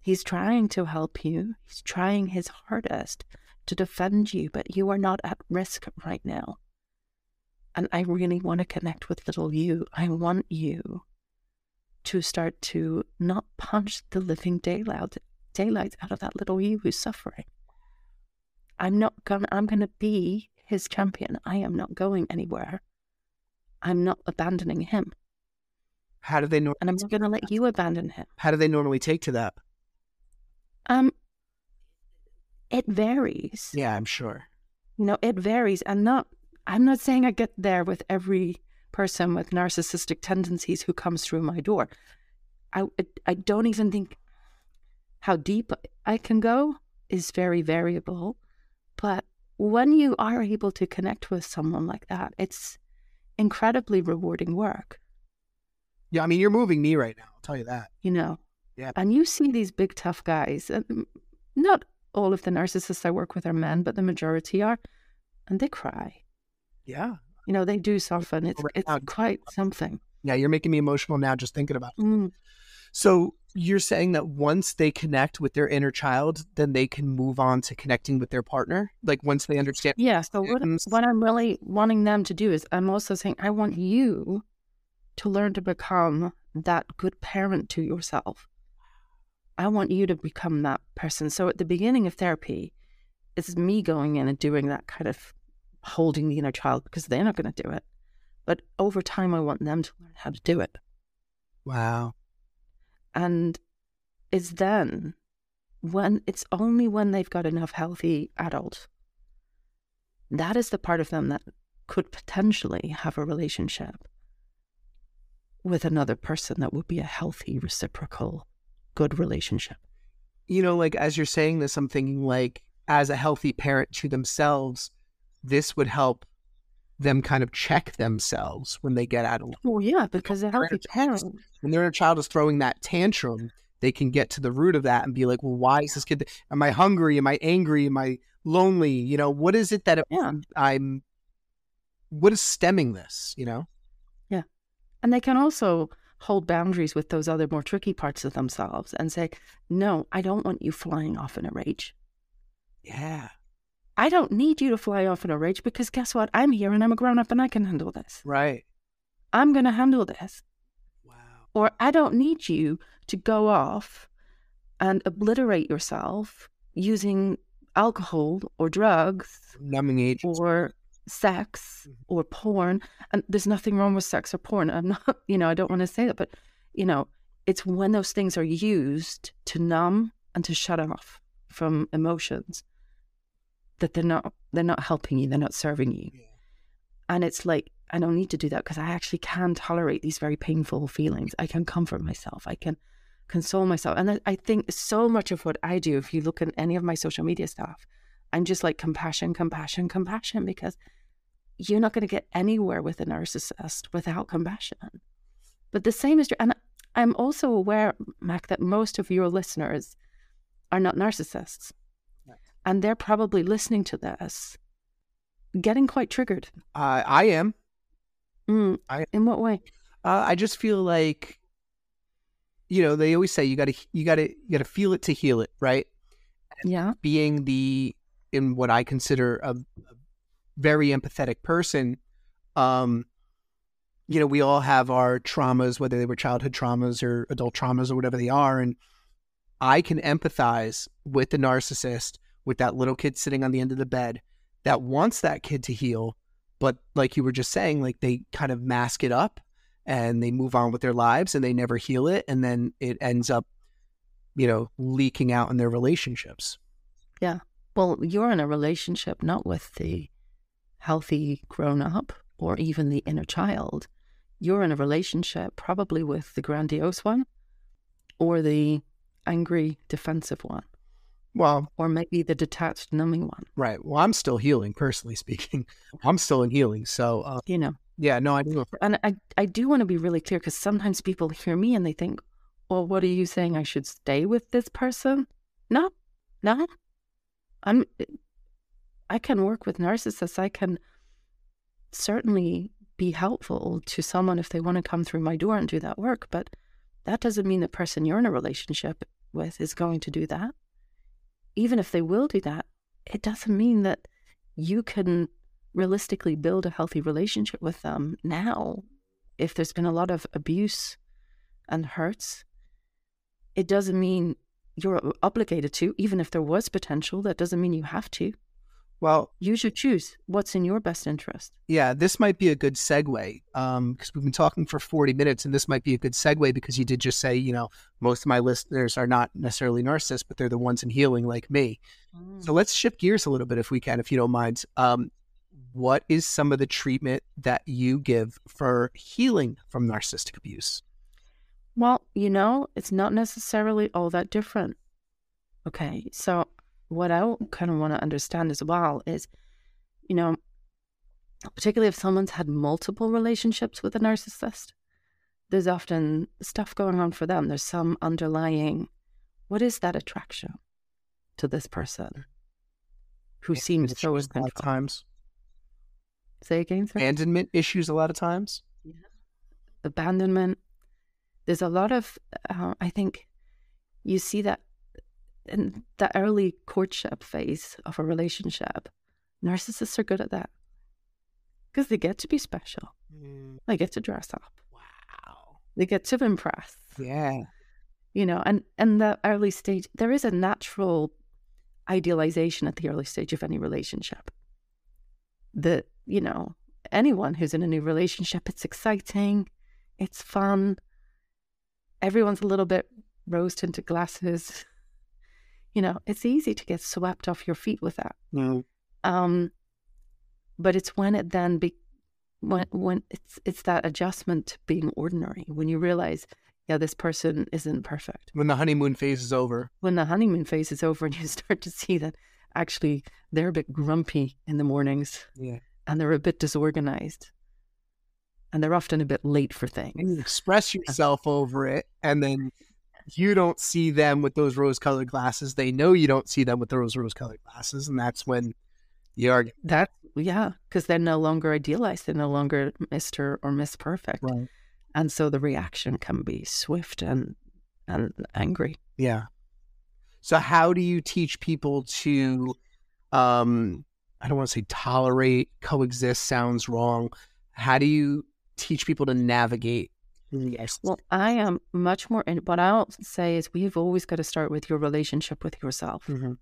He's trying to help you, he's trying his hardest to defend you, but you are not at risk right now. And I really want to connect with little you. I want you to start to not punch the living daylight daylight out of that little you who's suffering. I'm not gonna I'm gonna be his champion. I am not going anywhere. I'm not abandoning him. how do they, nor- And I'm not gonna let you abandon him. how do they normally take to that? Um it varies. Yeah, I'm sure. You know, it varies. And not I'm not saying I get there with every person with narcissistic tendencies who comes through my door. I I don't even think how deep I can go is very variable. But when you are able to connect with someone like that, it's incredibly rewarding work, Yeah, I mean, you're moving me right now. I'll tell you that. you know. Yeah. And you see these big tough guys, and not all of the narcissists I work with are men, but the majority are, and they cry. Yeah. You know, they do soften. It's it's quite something. Yeah, you're making me emotional now just thinking about it. Mm. So you're saying that once they connect with their inner child, then they can move on to connecting with their partner? Like once they understand. Yeah. So what, what I'm really wanting them to do is I'm also saying I want you to learn to become that good parent to yourself. I want you to become that person. So at the beginning of therapy, it's me going in and doing that kind of holding the inner child because they're not going to do it. But over time, I want them to learn how to do it. Wow. And it's then when it's only when they've got enough healthy adults that is the part of them that could potentially have a relationship with another person that would be a healthy, reciprocal, good relationship. You know, like as you're saying this, I'm thinking like as a healthy parent to themselves, this would help them kind of check themselves when they get out of Well, yeah, because a healthy parent, when their child is throwing that tantrum, they can get to the root of that and be like, well, why is this kid? Am I hungry? Am I angry? Am I lonely? You know, what is it that yeah, I'm? What is stemming this? You know? Yeah. And they can also hold boundaries with those other more tricky parts of themselves and say, "No, I don't want you flying off in a rage. Yeah. I don't need you to fly off in a rage because guess what? I'm here and I'm a grown up and I can handle this. Right. I'm going to handle this." Wow. Or I don't need you to go off and obliterate yourself using alcohol or drugs Numbing agents. or sex Mhm. or porn. And there's nothing wrong with sex or porn. I'm not, you know, I don't want to say that, but, you know, it's when those things are used to numb and to shut off from emotions that they're not they're not helping you they're not serving you Yeah. and it's like i don't need to do that because i actually can tolerate these very painful feelings i can comfort myself i can console myself. And I, I think so much of what I do, if you look at any of my social media stuff, I'm just like compassion, compassion, compassion, because you're not going to get anywhere with a narcissist without compassion. But the same is true. And I'm also aware, Mac, that most of your listeners are not narcissists. And they're probably listening to this, getting quite triggered. Uh, I am. Mm, I- in what way? Uh, I just feel like, you know, they always say you got to you got to you got to feel it to heal it, right? Yeah. Being the in what I consider a, a very empathetic person, um, you know, we all have our traumas, whether they were childhood traumas or adult traumas or whatever they are, and I can empathize with the narcissist, with that little kid sitting on the end of the bed that wants that kid to heal, but like you were just saying, like they kind of mask it up and they move on with their lives and they never heal it and then it ends up you know leaking out in their relationships Yeah. Well, you're in a relationship not with the healthy grown up or even the inner child. You're in a relationship probably with the grandiose one or the angry defensive one well or maybe the detached numbing one. right well i'm still healing personally speaking i'm still in healing so uh, You know, yeah no i do and I, I do want to be really clear because sometimes people hear me and they think, well, what are you saying? I should stay with this person? No, no. I'm, I can work with narcissists. I can certainly be helpful to someone if they want to come through my door and do that work. But that doesn't mean the person you're in a relationship with is going to do that. Even if they will do that, it doesn't mean that you can realistically build a healthy relationship with them now. If there's been a lot of abuse and hurts it doesn't mean you're obligated to even if there was potential that doesn't mean you have to well you should choose what's in your best interest yeah this might be a good segue um because we've been talking for 40 minutes and this might be a good segue because you did just say you know most of my listeners are not necessarily narcissists but they're the ones in healing like me So let's shift gears a little bit if we can, if you don't mind. Um, what is some of the treatment that you give for healing from narcissistic abuse? Well, you know, it's not necessarily all that different. Okay. So, what I kind of want to understand as well is, you know, particularly if someone's had multiple relationships with a narcissist, there's often stuff going on for them. There's some underlying, what is that attraction to this person who seems so in lot of control? times. Say again, sir? Abandonment issues a lot of times. Yeah. Abandonment. There's a lot of, uh, I think, you see that in the early courtship phase of a relationship. Narcissists are good at that because they get to be special. Mm. They get to dress up. Wow. They get to impress. Yeah. You know, and and the early stage, there is a natural idealization at the early stage of any relationship. That you know, anyone who's in a new relationship, it's exciting, it's fun. Everyone's a little bit rose tinted glasses. You know, it's easy to get swept off your feet with that. Mm. Um, but it's when it then be when when it's it's that adjustment to being ordinary when you realize, yeah, this person isn't perfect. When the honeymoon phase is over. When the honeymoon phase is over and you start to see that actually they're a bit grumpy in the mornings Yeah. and they're a bit disorganized and they're often a bit late for things. You express yourself over it, and then you don't see them with those rose colored glasses. They know you don't see them with those rose colored glasses, and that's when the argument. That yeah, because they're no longer idealized. They're no longer Mister or Miss Perfect, Right. and so the reaction can be swift and and angry. Yeah. So how do you teach people to um I don't want to say tolerate, coexist sounds wrong. How do you teach people to navigate? Yes. Well, I am much more. In, what I'll say is, we've always got to start with your relationship with yourself. Mhm.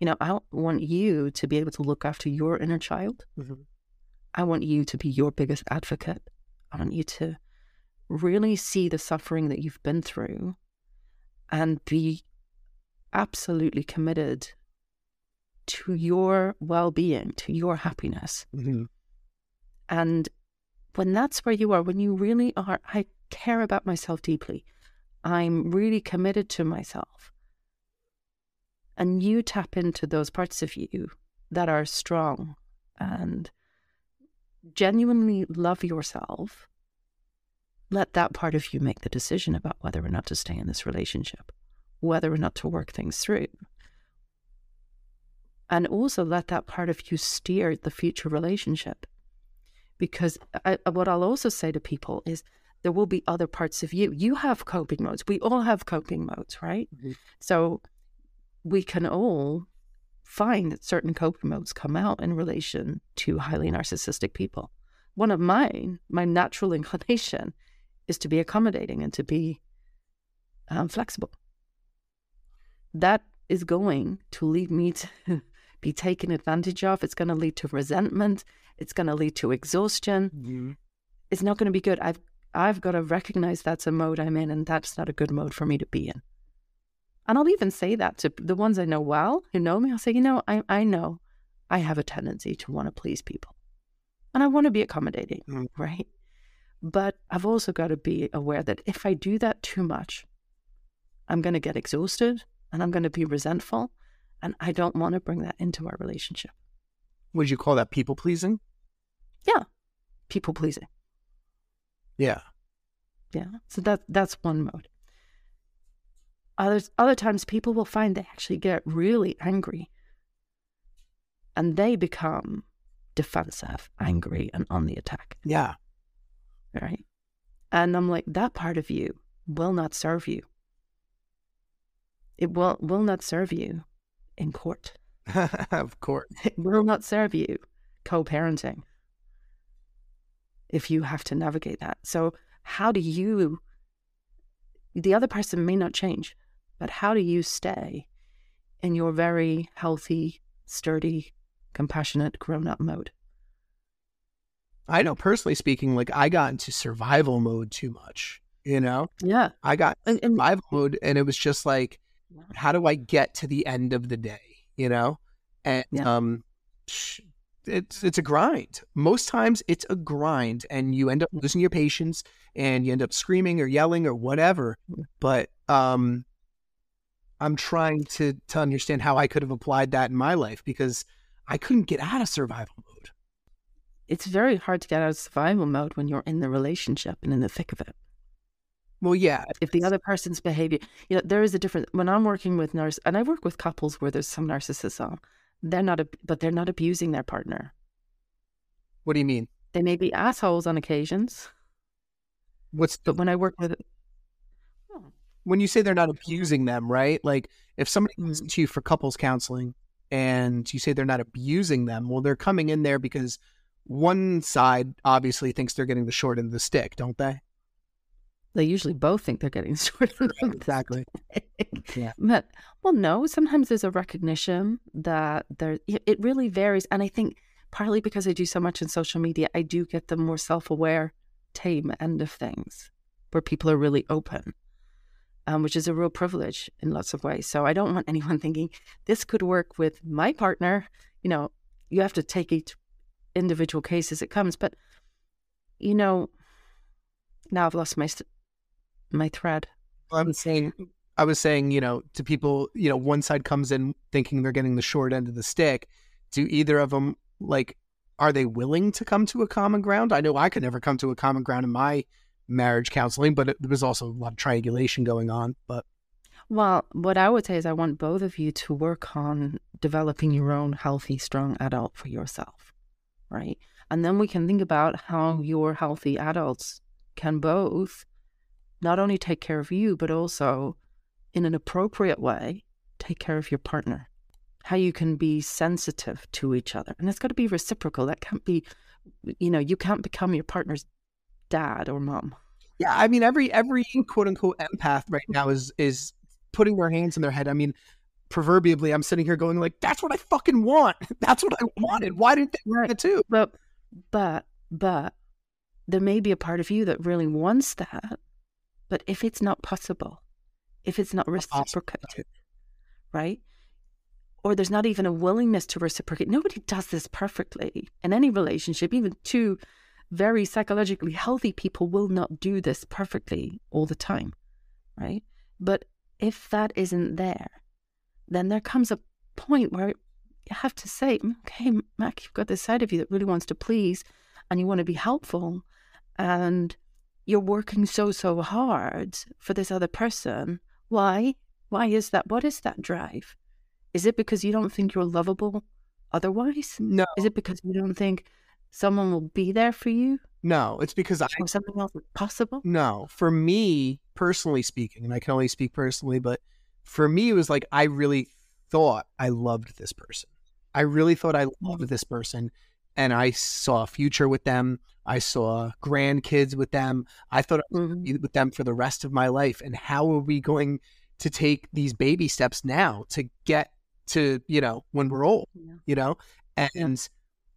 You know, I want you to be able to look after your inner child. Mhm. I want you to be your biggest advocate. I want you to really see the suffering that you've been through and be absolutely committed to your well being, to your happiness. Mhm. And when that's where you are, when you really are, I care about myself deeply. I'm really committed to myself. And you tap into those parts of you that are strong and genuinely love yourself. Let that part of you make the decision about whether or not to stay in this relationship, whether or not to work things through. And also let that part of you steer the future relationship. Because I, what I'll also say to people is there will be other parts of you. You have coping modes. We all have coping modes, right? Mm-hmm. So we can all find that certain coping modes come out in relation to highly narcissistic people. One of mine, my natural inclination, is to be accommodating and to be um, flexible. That is going to lead me to be taken advantage of. It's going to lead to resentment. It's going to lead to exhaustion. Mm-hmm. It's not going to be good. I've I've got to recognize that's a mode I'm in, and that's not a good mode for me to be in. And I'll even say that to the ones I know well, who know me. I'll say, you know, I, I know I have a tendency to want to please people. And I want to be accommodating, mm. right? But I've also got to be aware that if I do that too much, I'm going to get exhausted and I'm going to be resentful. And I don't want to bring that into our relationship. Would you call that people pleasing? Yeah, people pleasing. Yeah. Yeah. So that that's one mode. Others other times people will find they actually get really angry and they become defensive, angry, and on the attack. Yeah. Right. And I'm like, that part of you will not serve you. It will will not serve you in court. of course. It will not serve you co-parenting if you have to navigate that. So, how do you, the other person may not change, but how do you stay in your very healthy, sturdy, compassionate, grown up mode? I know personally speaking, like I got into survival mode too much, you know? Yeah. I got and, and, survival mode and it was just like, how do I get to the end of the day, you know? And yeah. um, it's it's a grind. Most times it's a grind and you end up losing your patience and you end up screaming or yelling or whatever. Mm. But um I'm trying to to understand how I could have applied that in my life because I couldn't get out of survival mode. It's very hard to get out of survival mode when you're in the relationship and in the thick of it. Well, yeah. If the other person's behavior, you know, there is a difference. When I'm working with nurse, and I work with couples where there's some narcissism, they're not, but they're not abusing their partner. What do you mean? They may be assholes on occasions. What's the, but when I work with, when you say they're not abusing them, right? Like if somebody comes mm-hmm. to you for couples counseling and you say they're not abusing them, well, they're coming in there because one side obviously thinks they're getting the short end of the stick, don't they? They usually both think they're getting short end of the Exactly. yeah. But well, no. Sometimes there's a recognition that there. It really varies, and I think partly because I do so much in social media, I do get the more self-aware, tame end of things, where people are really open. Um, which is a real privilege in lots of ways. So I don't want anyone thinking this could work with my partner. You know, you have to take each individual case as it comes. But you know, now I've lost my st- my thread. I'm saying, I was saying, you know, to people, you know, one side comes in thinking they're getting the short end of the stick. Do either of them like? Are they willing to come to a common ground? I know I could never come to a common ground in my marriage counseling, but it, there was also a lot of triangulation going on. But well, what I would say is I want both of you to work on developing your own healthy, strong adult for yourself right? And then we can think about how your healthy adults can both not only take care of you, but also in an appropriate way, take care of your partner. How you can be sensitive to each other. And it's got to be reciprocal. That can't be, you know, you can't become your partner's dad or mom. Yeah, I mean every every quote unquote empath right now is is putting their hands in their head. I mean, proverbially, I'm sitting here going like, "That's what I fucking want. That's what I wanted. Why didn't they want it too?" But, but, but, there may be a part of you that really wants that, but if it's not possible, if it's not reciprocated, right? Or there's not even a willingness to reciprocate. Nobody does this perfectly in any relationship. Even two very psychologically healthy people will not do this perfectly all the time right? But if that isn't there, then there comes a point where you have to say, mm, okay, Mac, you've got this side of you that really wants to please and you want to be helpful. And you're working so, so hard for this other person. Why? Why is that? What is that drive? Is it because you don't think you're lovable otherwise? No. Is it because you don't think someone will be there for you? No, it's because I or something else is possible? No, for me personally speaking, and I can only speak personally, but for me, it was like I really thought I loved this person. I really thought I loved this person, and I saw a future with them. I saw grandkids with them. I thought Mhm. with them for the rest of my life. And how are we going to take these baby steps now to get to you know when we're old? Yeah. You know, and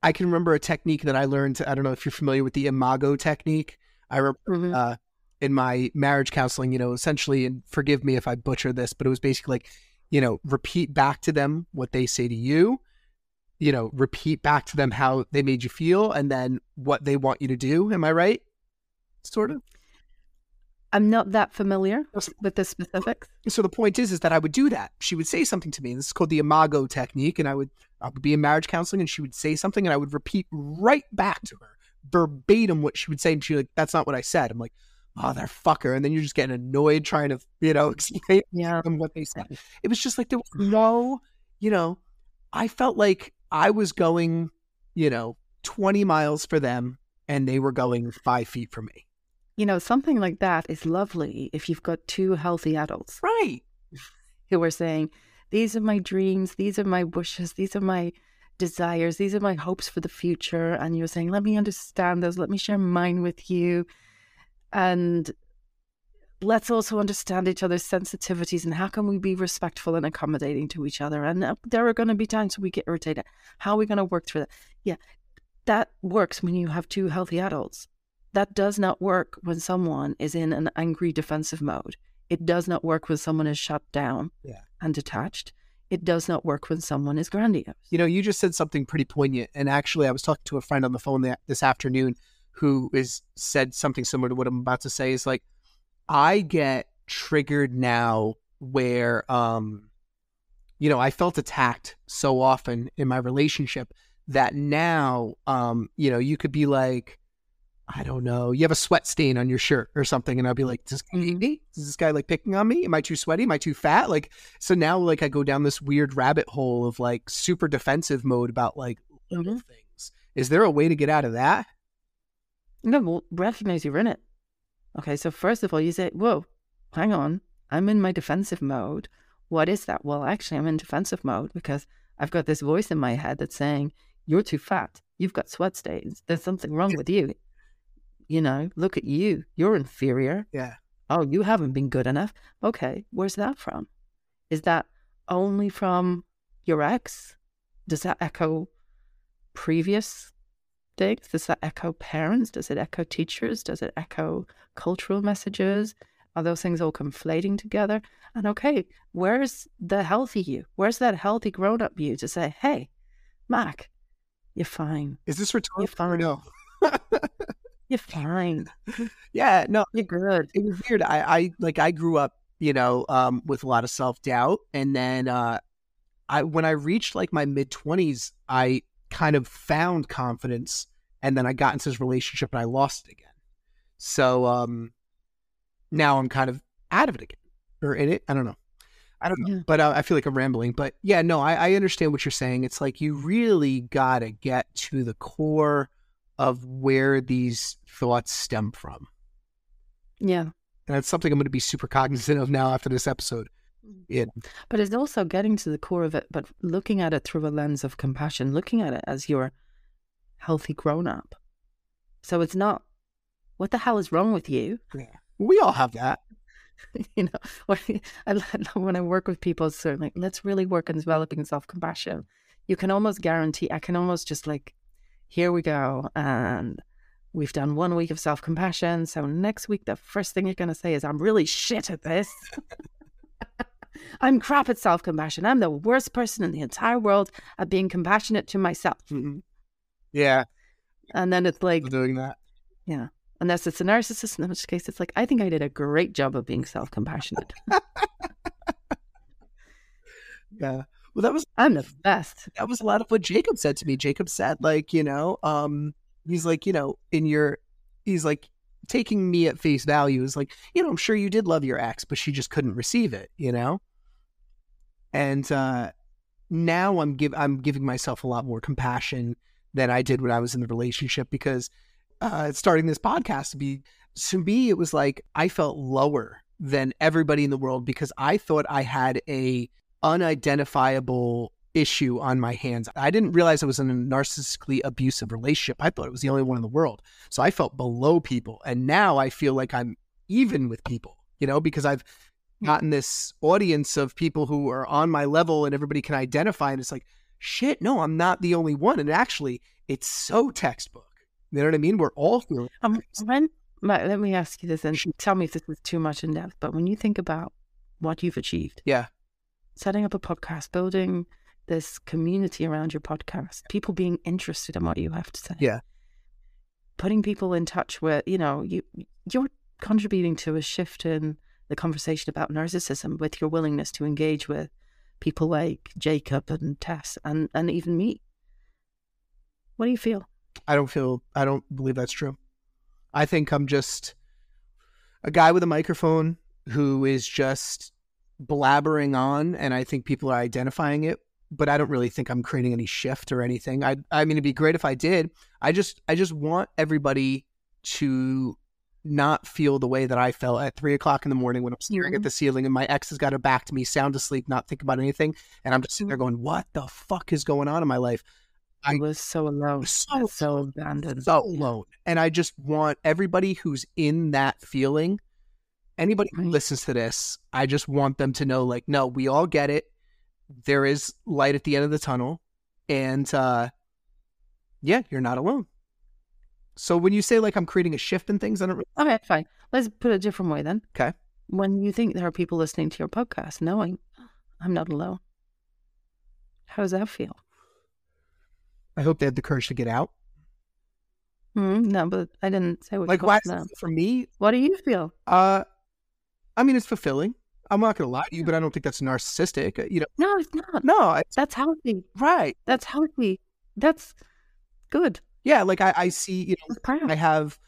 I can remember a technique that I learned. I don't know if you're familiar with the Imago technique. I remember Mhm. uh, in my marriage counseling, you know, essentially, and forgive me if I butcher this, but it was basically like, you know, repeat back to them what they say to you, you know, repeat back to them how they made you feel, and then what they want you to do. Am I right? Sort of. I'm not that familiar with the specifics. So the point is, is that I would do that. She would say something to me. And this is called the Imago technique, and I would, I would be in marriage counseling, and she would say something, and I would repeat right back to her verbatim what she would say, and she'd like, "That's not what I said." I'm like, "Oh, that fucker," and then you're just getting annoyed trying to, you know, explain Yeah. what they said. It was just like there was no, you know, I felt like I was going, you know, 20 miles for them, and they were going five feet for me. You know, something like that is lovely if you've got two healthy adults Right. who are saying, These are my dreams, these are my wishes, these are my desires, these are my hopes for the future. And you're saying, Let me understand those, let me share mine with you. And let's also understand each other's sensitivities and how can we be respectful and accommodating to each other. And uh, there are going to be times we get irritated. How are we going to work through that? Yeah, that works when you have two healthy adults. That does not work when someone is in an angry defensive mode. It does not work when someone is shut down Yeah. and detached. It does not work when someone is grandiose. You know, you just said something pretty poignant. And actually, I was talking to a friend on the phone this afternoon who is said something similar to what I'm about to say. Is like, I get triggered now where, um, you know, I felt attacked so often in my relationship that now, um, you know, you could be like, I don't know, you have a sweat stain on your shirt or something, and I'll be like, does this guy me? Is this guy like picking on me? Am I too sweaty? Am I too fat? Like, so now like I go down this weird rabbit hole of like super defensive mode about like little Mhm. things. Is there a way to get out of that? No, well, recognize you're in it. Okay, so first of all, you say, Whoa, hang on. I'm in my defensive mode. What is that? Well, actually, I'm in defensive mode because I've got this voice in my head that's saying, You're too fat. You've got sweat stains. There's something wrong with you. You know, look at you. You're inferior. Yeah. Oh, you haven't been good enough. Okay, where's that from? Is that only from your ex? Does that echo previous things? Does that echo parents? Does it echo teachers? Does it echo cultural messages? Are those things all conflating together? And okay, where's the healthy you? Where's that healthy grown up you to say, hey, Mac, you're fine. Is this rhetorical or fine. no? You're fine. yeah, no, You're good. it was weird. I, I like I grew up, you know, um, with a lot of self doubt, and then uh, I when I reached like my mid twenties, I kind of found confidence, and then I got into this relationship and I lost it again. So um, now I'm kind of out of it again, or in it. I don't know. I don't know, Yeah. but uh, I feel like I'm rambling. But yeah, no, I, I understand what you're saying. It's like you really gotta get to the core of where these thoughts stem from. Yeah. And that's something I'm going to be super cognizant of now after this episode. Yeah. But it's also getting to the core of it, but looking at it through a lens of compassion, looking at it as your healthy grown up. So it's not, what the hell is wrong with you? We all have that. you know, when I when I work with people, so like, let's really work on developing self compassion. You can almost guarantee, I can almost just like, here we go. And we've done one week of self compassion. So next week, the first thing you're going to say is, I'm really shit at this. I'm crap at self compassion. I'm the worst person in the entire world at being compassionate to myself. Mhm. Yeah. And then it's like, doing that. Yeah. Unless it's a narcissist, in which case it's like, I think I did a great job of being self compassionate. Yeah. Well, that was I'm the best. that was a lot of what Jacob said to me. Jacob said, like, you know, um, he's like, you know, in your, he's like taking me at face value is like, you know, I'm sure you did love your ex, but she just couldn't receive it, you know. And uh, now I'm give I'm giving myself a lot more compassion than I did when I was in the relationship because uh, starting this podcast to be to me it was like I felt lower than everybody in the world because I thought I had a unidentifiable issue on my hands. I didn't realize I was in a narcissistically abusive relationship. I thought it was the only one in the world. So I felt below people. And now I feel like I'm even with people, you know, because I've gotten this audience of people who are on my level and everybody can identify. And it's like, shit, no, I'm not the only one. And actually, it's so textbook. You know what I mean? We're all feeling. Um, when, let me ask you this and tell me if this is too much in depth, but when you think about what you've achieved, Yeah. setting up a podcast, building this community around your podcast, people being interested in what you have to say. Yeah. Putting people in touch with, you know, you you're contributing to a shift in the conversation about narcissism with your willingness to engage with people like Jacob and Tess and, and even me. What do you feel? I don't feel, I don't believe that's true. I think I'm just a guy with a microphone who is just blabbering on, and I think people are identifying it. But I don't really think I'm creating any shift or anything. I, I mean, it'd be great if I did. I just, I just want everybody to not feel the way that I felt at three o'clock in the morning when I'm staring at Mhm. the ceiling and my ex has got her back to me, sound asleep, not think about anything, and I'm just sitting there going, "What the fuck is going on in my life?" I- I was so alone, So so abandoned. so alone. And I just want everybody who's in that feeling, anybody who Right. listens to this, I just want them to know like, no, we all get it. There is light at the end of the tunnel. And uh yeah, you're not alone. So when you say like I'm creating a shift in things, I don't really Okay, fine. Let's put it a different way then. Okay. When you think there are people listening to your podcast, knowing I'm not alone, how does that feel? I hope they had the courage to get out. Mm, no, but I didn't say what. Like you why for me, What do you feel? uh I mean it's fulfilling. I'm not gonna lie to you, but I don't think that's narcissistic. Uh, you know, No, it's not. no, it's That's healthy. right. That's healthy. That's good. Yeah, like I, I see, you know. I have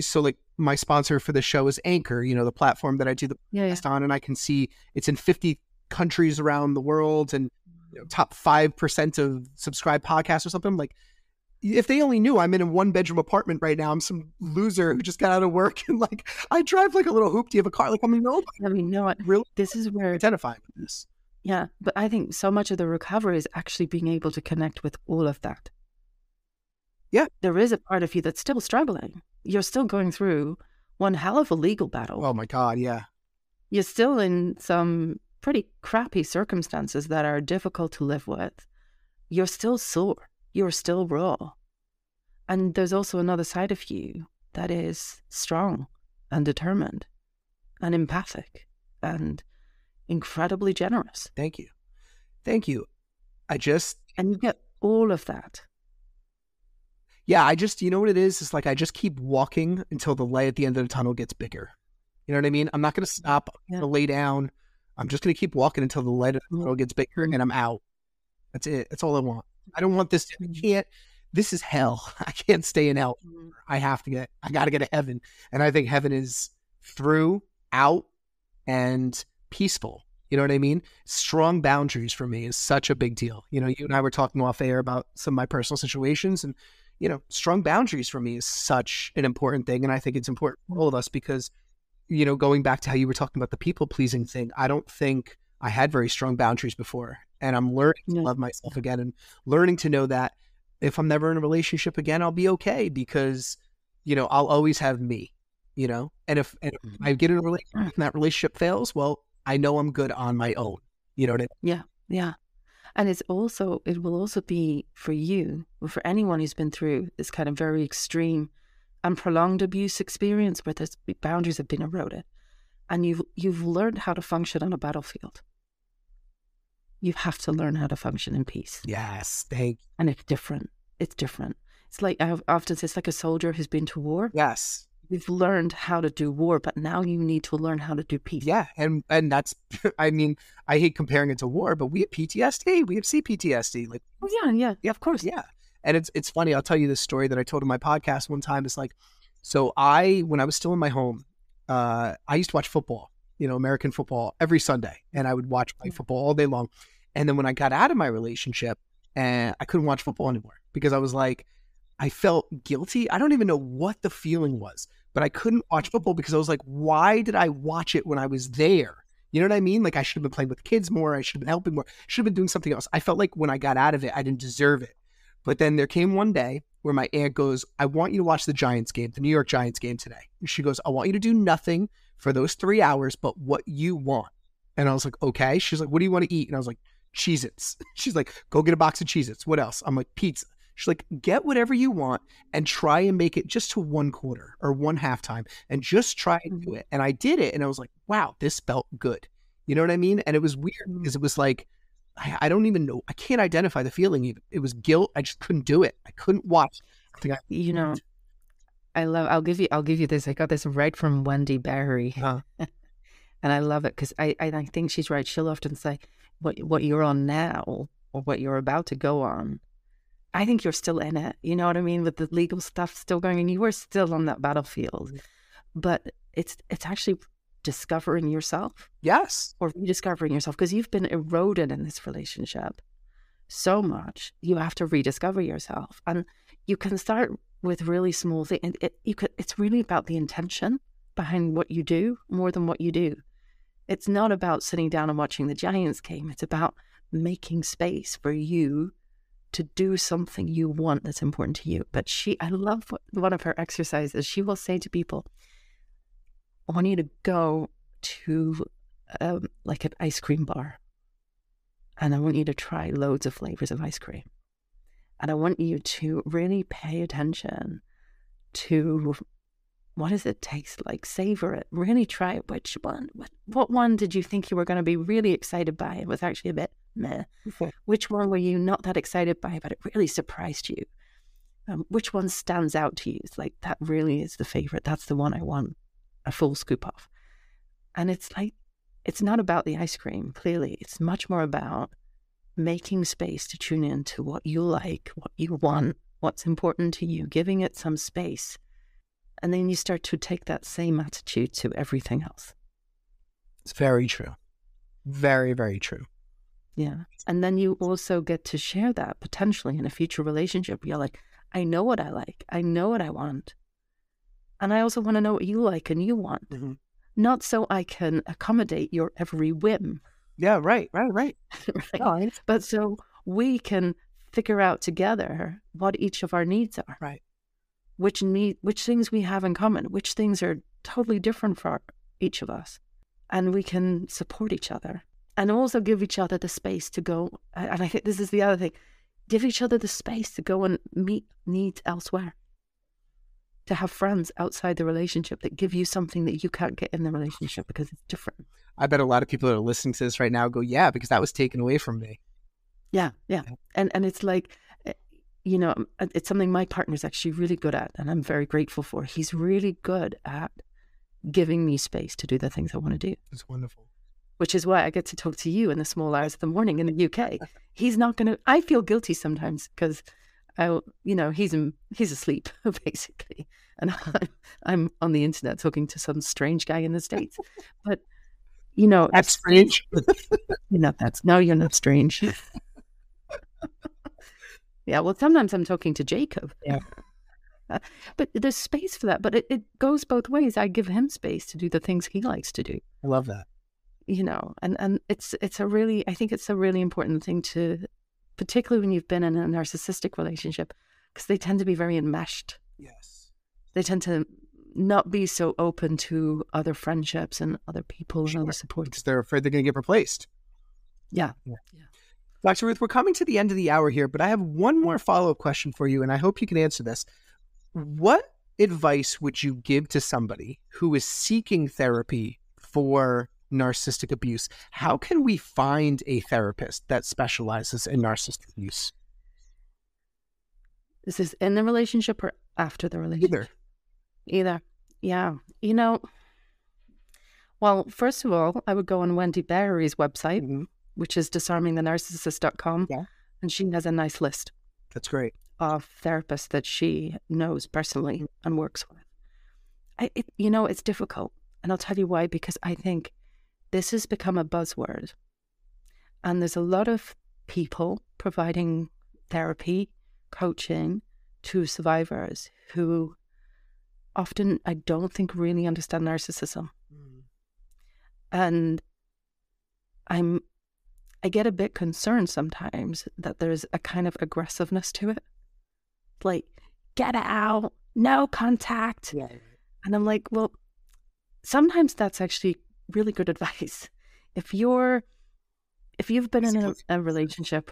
so like my sponsor for the show is Anchor, you know, the platform that I do the yeah, yeah. podcast on, and I can see it's in 50 countries around the world and you know, mm. top five percent of subscribed podcasts or something. Like, if they only knew I'm in a one bedroom apartment right now, I'm some loser who just got out of work and like I drive like a little hoopty of a car. Like I'm nobody I mean, no, really This is where identifying with this. Yeah, but I think so much of the recovery is actually being able to connect with all of that. Yeah. There is a part of you that's still struggling. You're still going through one hell of a legal battle. Oh my god, yeah, You're still in some pretty crappy circumstances that are difficult to live with. You're still sore. You're still raw. And there's also another side of you that is strong and determined and empathic and incredibly generous. thank you, thank you. I just And you get all of that Yeah, I just, you know what it is? It's like I just keep walking until the light at the end of the tunnel gets bigger. You know what I mean? I'm not going to stop. I'm Yeah. going to lay down. I'm just going to keep walking until the light at the tunnel gets bigger and I'm out. That's it. That's all I want. I don't want this. I Mhm. can't. This is hell. I can't stay in hell. I have to get, I got to get to heaven. And I think heaven is through, out, and peaceful. You know what I mean? Strong boundaries for me is such a big deal. You know, you and I were talking off air about some of my personal situations, and, you know, strong boundaries for me is such an important thing. And I think it's important for all of us because, you know, going back to how you were talking about the people pleasing thing, I don't think I had very strong boundaries before. And I'm learning to love myself again and learning to know that if I'm never in a relationship again, I'll be okay because, you know, I'll always have me, you know? And if, and if mm-hmm. I get in a relationship and that relationship fails, well, I know I'm good on my own. You know what I mean? Yeah. And it's also, it will also be for you, or for anyone who's been through this kind of very extreme and prolonged abuse experience where there's boundaries have been eroded and you've, you've learned how to function on a battlefield. You have to learn how to function in peace. Yes. Thank And it's different. It's different. It's like, I often say, it's like a soldier who's been to war. Yes. you've learned how to do war, but now you need to learn how to do peace. Yeah, and and that's I mean, I hate comparing it to war, but we have PTSD, we have CPTSD. Like Oh yeah, yeah, yeah, of course. yeah. And it's it's funny, I'll tell you this story that I told in my podcast one time. It's like so I when I was still in my home, uh, I used to watch football, you know, American football every Sunday. And I would watch play mm. football all day long. And then when I got out of my relationship and I couldn't watch football anymore because I was like, I felt guilty. I don't even know what the feeling was, but I couldn't watch mm. football because I was like, why did I watch it when I was there? You know what I mean? Like I should have been playing with kids more. I should have been helping more. Should have been doing something else. I felt like when I got out of it, I didn't deserve it. But then there came one day where my aunt goes, I want you to watch the Giants game, the New York Giants game today. And she goes, I want you to do nothing for those three hours but what you want. And I was like, okay. She's like, what do you want to eat? And I was like, Cheez Its. She's like, go get a box of Cheez Its. What else? I'm like, pizza. She's like, get whatever you want and try and make it just to one quarter or one halftime and just try and do it. And I did it and I was like, wow, this felt good. You know what I mean? And it was weird Mhm. because it was like, I, I don't even know. I can't identify the feeling even. It was guilt. I just couldn't do it. I couldn't watch something I You know, I love. I'll give you. I'll give you this. I got this right from Wendy Behary, Uh, and I love it because I, I I think she's right. She'll often say, "What what you're on now, or what you're about to go on." I think you're still in it. You know what I mean? With the legal stuff still going, and you are still on that battlefield. But it's it's actually discovering yourself yes. or rediscovering yourself because you've been eroded in this relationship so much. You have to rediscover yourself, and you can start with really small things. And it, you could. It's really about the intention behind what you do more than what you do. It's not about sitting down and watching the Giants game. It's about making space for you to do something you want that's important to you. But she, I love what, one of her exercises. She will say to people, I want you to go to um, like an ice cream bar. And I want you to try loads of flavors of ice cream. And I want you to really pay attention to what does it taste like? Savor it. Really try it. Which one? What, what one did you think you were going to be really excited by? It was actually a bit meh. Which one were you not that excited by, but it really surprised you? Um, which one stands out to you? It's like, that really is the favorite. That's the one I want a full scoop of. And it's like, it's not about the ice cream, clearly. It's much more about making space to tune in to what you like, what you want, what's important to you, giving it some space. And then you start to take that same attitude to everything else. It's very true. Very, very true. Yeah. And then you also get to share that potentially in a future relationship. You're like, I know what I like, I know what I want. And I also want to know what you like and you want. Mhm. Not so I can accommodate your every whim, Yeah, right, right, right. right? but so we can figure out together what each of our needs are. Right. Which need which things we have in common, which things are totally different for each of us. And we can support each other. And also give each other the space to go and I think this is the other thing. Give each other the space to go and meet needs elsewhere. To have friends outside the relationship that give you something that you can't get in the relationship because it's different. I bet a lot of people that are listening to this right now go, yeah, because that was taken away from me. Yeah, yeah. And and it's like eh, you know, uh, it's something my partner's actually really good at and I'm very grateful for. He's really good at giving me space to do the things I want to do, It's wonderful. which is why I get to talk to you in the small hours of the morning in the UK. He's not going to I feel guilty sometimes because I you know, he's in, he's asleep basically. And I'm, I'm on the internet talking to some strange guy in the states. But you know, That's strange. you're not that. No, you're not strange. yeah, well, sometimes I'm talking to Jacob. Yeah. Uh, but there's space for that. But it, it goes both ways. I give him space to do the things he likes to do. I love that. You know, and and it's it's a really I think it's a really important thing to, particularly when you've been in a narcissistic relationship, because they tend to be very enmeshed. Yes. They tend to not be so open to other friendships and other people and other support. Because they're afraid they're going to get replaced. Yeah. Yeah. Dr. Ruth, we're coming to the end of the hour here, but I have one more follow up question for you, and I hope you can answer this. What advice would you give to somebody who is seeking therapy for narcissistic abuse? How can we find a therapist that specializes in narcissistic abuse? This is in the relationship or after the relationship. Either. either Yeah. You know, well, first of all, I would go on Wendy Behary's website, Mhm. which is disarmingthenarcissist.com. Yeah. And she has a nice list That's great. of therapists that she knows personally and works with. I, it, you know, it's difficult. And I'll tell you why, because I think this has become a buzzword. And there's a lot of people providing therapy, coaching to survivors who often I don't think really understand narcissism. Mm. And I'm I get a bit concerned sometimes that there's a kind of aggressiveness to it. Like, get out, no contact. Yeah. And I'm like, well, sometimes that's actually really good advice. If you're, if you've been in a, a relationship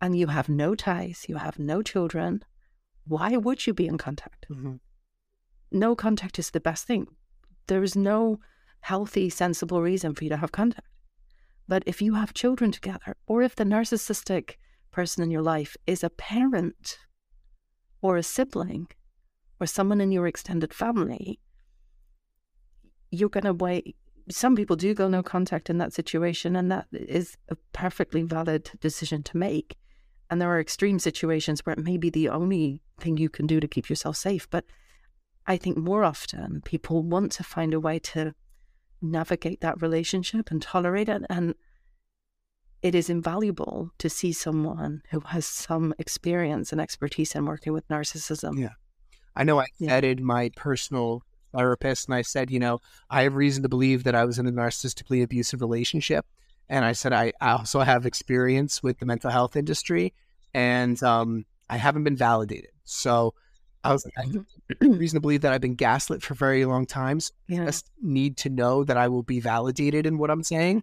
and you have no ties, you have no children, why would you be in contact? hmm No contact is the best thing. There is no healthy, sensible reason for you to have contact. But if you have children together, or if the narcissistic person in your life is a parent or a sibling or someone in your extended family, you're going to wait. Some people do go no contact in that situation, and that is a perfectly valid decision to make. And there are extreme situations where it may be the only thing you can do to keep yourself safe. But I think more often people want to find a way to navigate that relationship and tolerate it. And it is invaluable to see someone who has some experience and expertise in working with narcissism. Yeah. I know I Yeah. vetted my personal therapist and I said, you know, I have reason to believe that I was in a narcissistically abusive relationship. And I said, I, I also have experience with the mental health industry and um, I haven't been validated. So I was like, I have reason to believe that I've been gaslit for very long times. Yeah. just need to know that I will be validated in what I'm saying.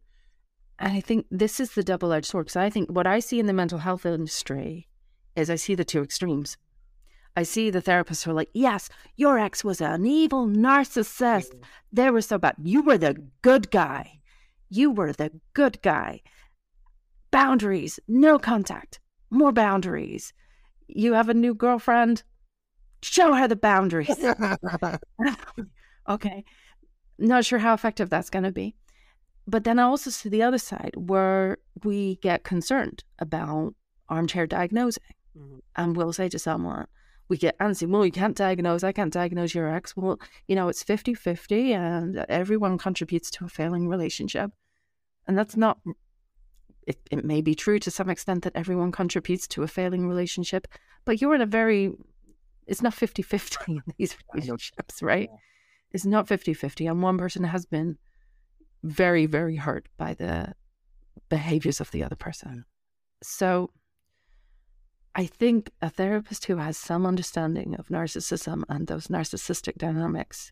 And I think this is the double edged sword because I think what I see in the mental health industry is I see the two extremes. I see the therapists who are like, yes, your ex was an evil narcissist. They were so bad. You were the good guy. You were the good guy. Boundaries, no contact, more boundaries. You have a new girlfriend, show her the boundaries. okay. Not sure how effective that's going to be. But then I also see the other side where we get concerned about armchair diagnosing. Mhm. And we'll say to someone, we get antsy, well, you can't diagnose, I can't diagnose your ex. Well, you know, it's 50 50 and everyone contributes to a failing relationship. And that's not, it, it may be true to some extent that everyone contributes to a failing relationship, but you're in a very, it's not 50 50 in these relationships, right? Yeah. It's not 50 50. And one person has been very, very hurt by the behaviors of the other person. So I think a therapist who has some understanding of narcissism and those narcissistic dynamics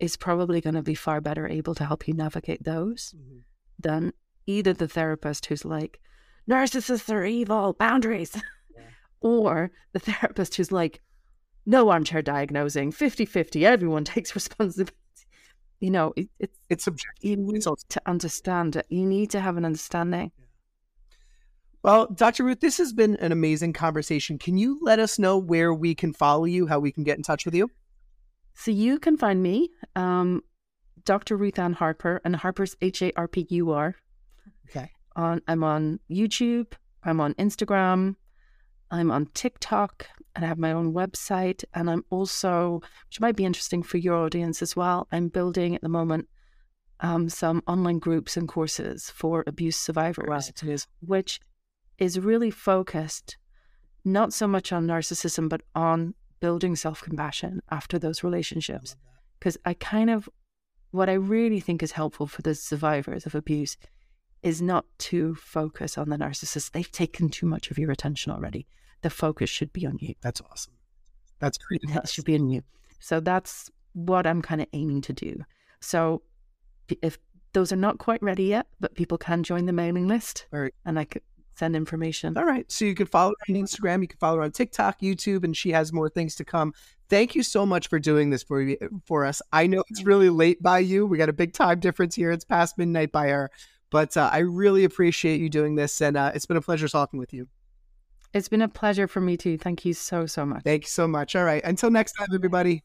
is probably going to be far better able to help you navigate those mm-hmm. than either the therapist who's like, narcissists are evil, boundaries, Yeah. or the therapist who's like, no armchair diagnosing, 50 50, everyone takes responsibility. You know, it, it's It's subjective. you need It's to understand it. You need to have an understanding. Well, Dr. Ruth, this has been an amazing conversation. Can you let us know where we can follow you, how we can get in touch with you? So you can find me, um, Dr. Ruth Ann Harpur, and Harpur's H A R P U R. Okay. On I'm on YouTube. I'm on Instagram. I'm on TikTok, and I have my own website. And I'm also, which might be interesting for your audience as well. I'm building at the moment um, some online groups and courses for abuse survivors, is. which is really focused not so much on narcissism, but on building self compassion after those relationships. Because I kind of, what I really think is helpful for the survivors of abuse is not to focus on the narcissist. They've taken too much of your attention already. The focus should be on you. That's awesome. That's great. It should be on you. So that's what I'm kind of aiming to do. So if those are not quite ready yet, but people can join the mailing list right. and I could send information. All right. So you can follow her on Instagram, you can follow her on TikTok, YouTube, and she has more things to come. Thank you so much for doing this for you, for us. I know it's really late by you. We got a big time difference here. It's past midnight by her, but uh, I really appreciate you doing this, and uh, it's been a pleasure talking with you. It's been a pleasure for me too. Thank you so, so much. Thank you so much. All right. Until next time, everybody.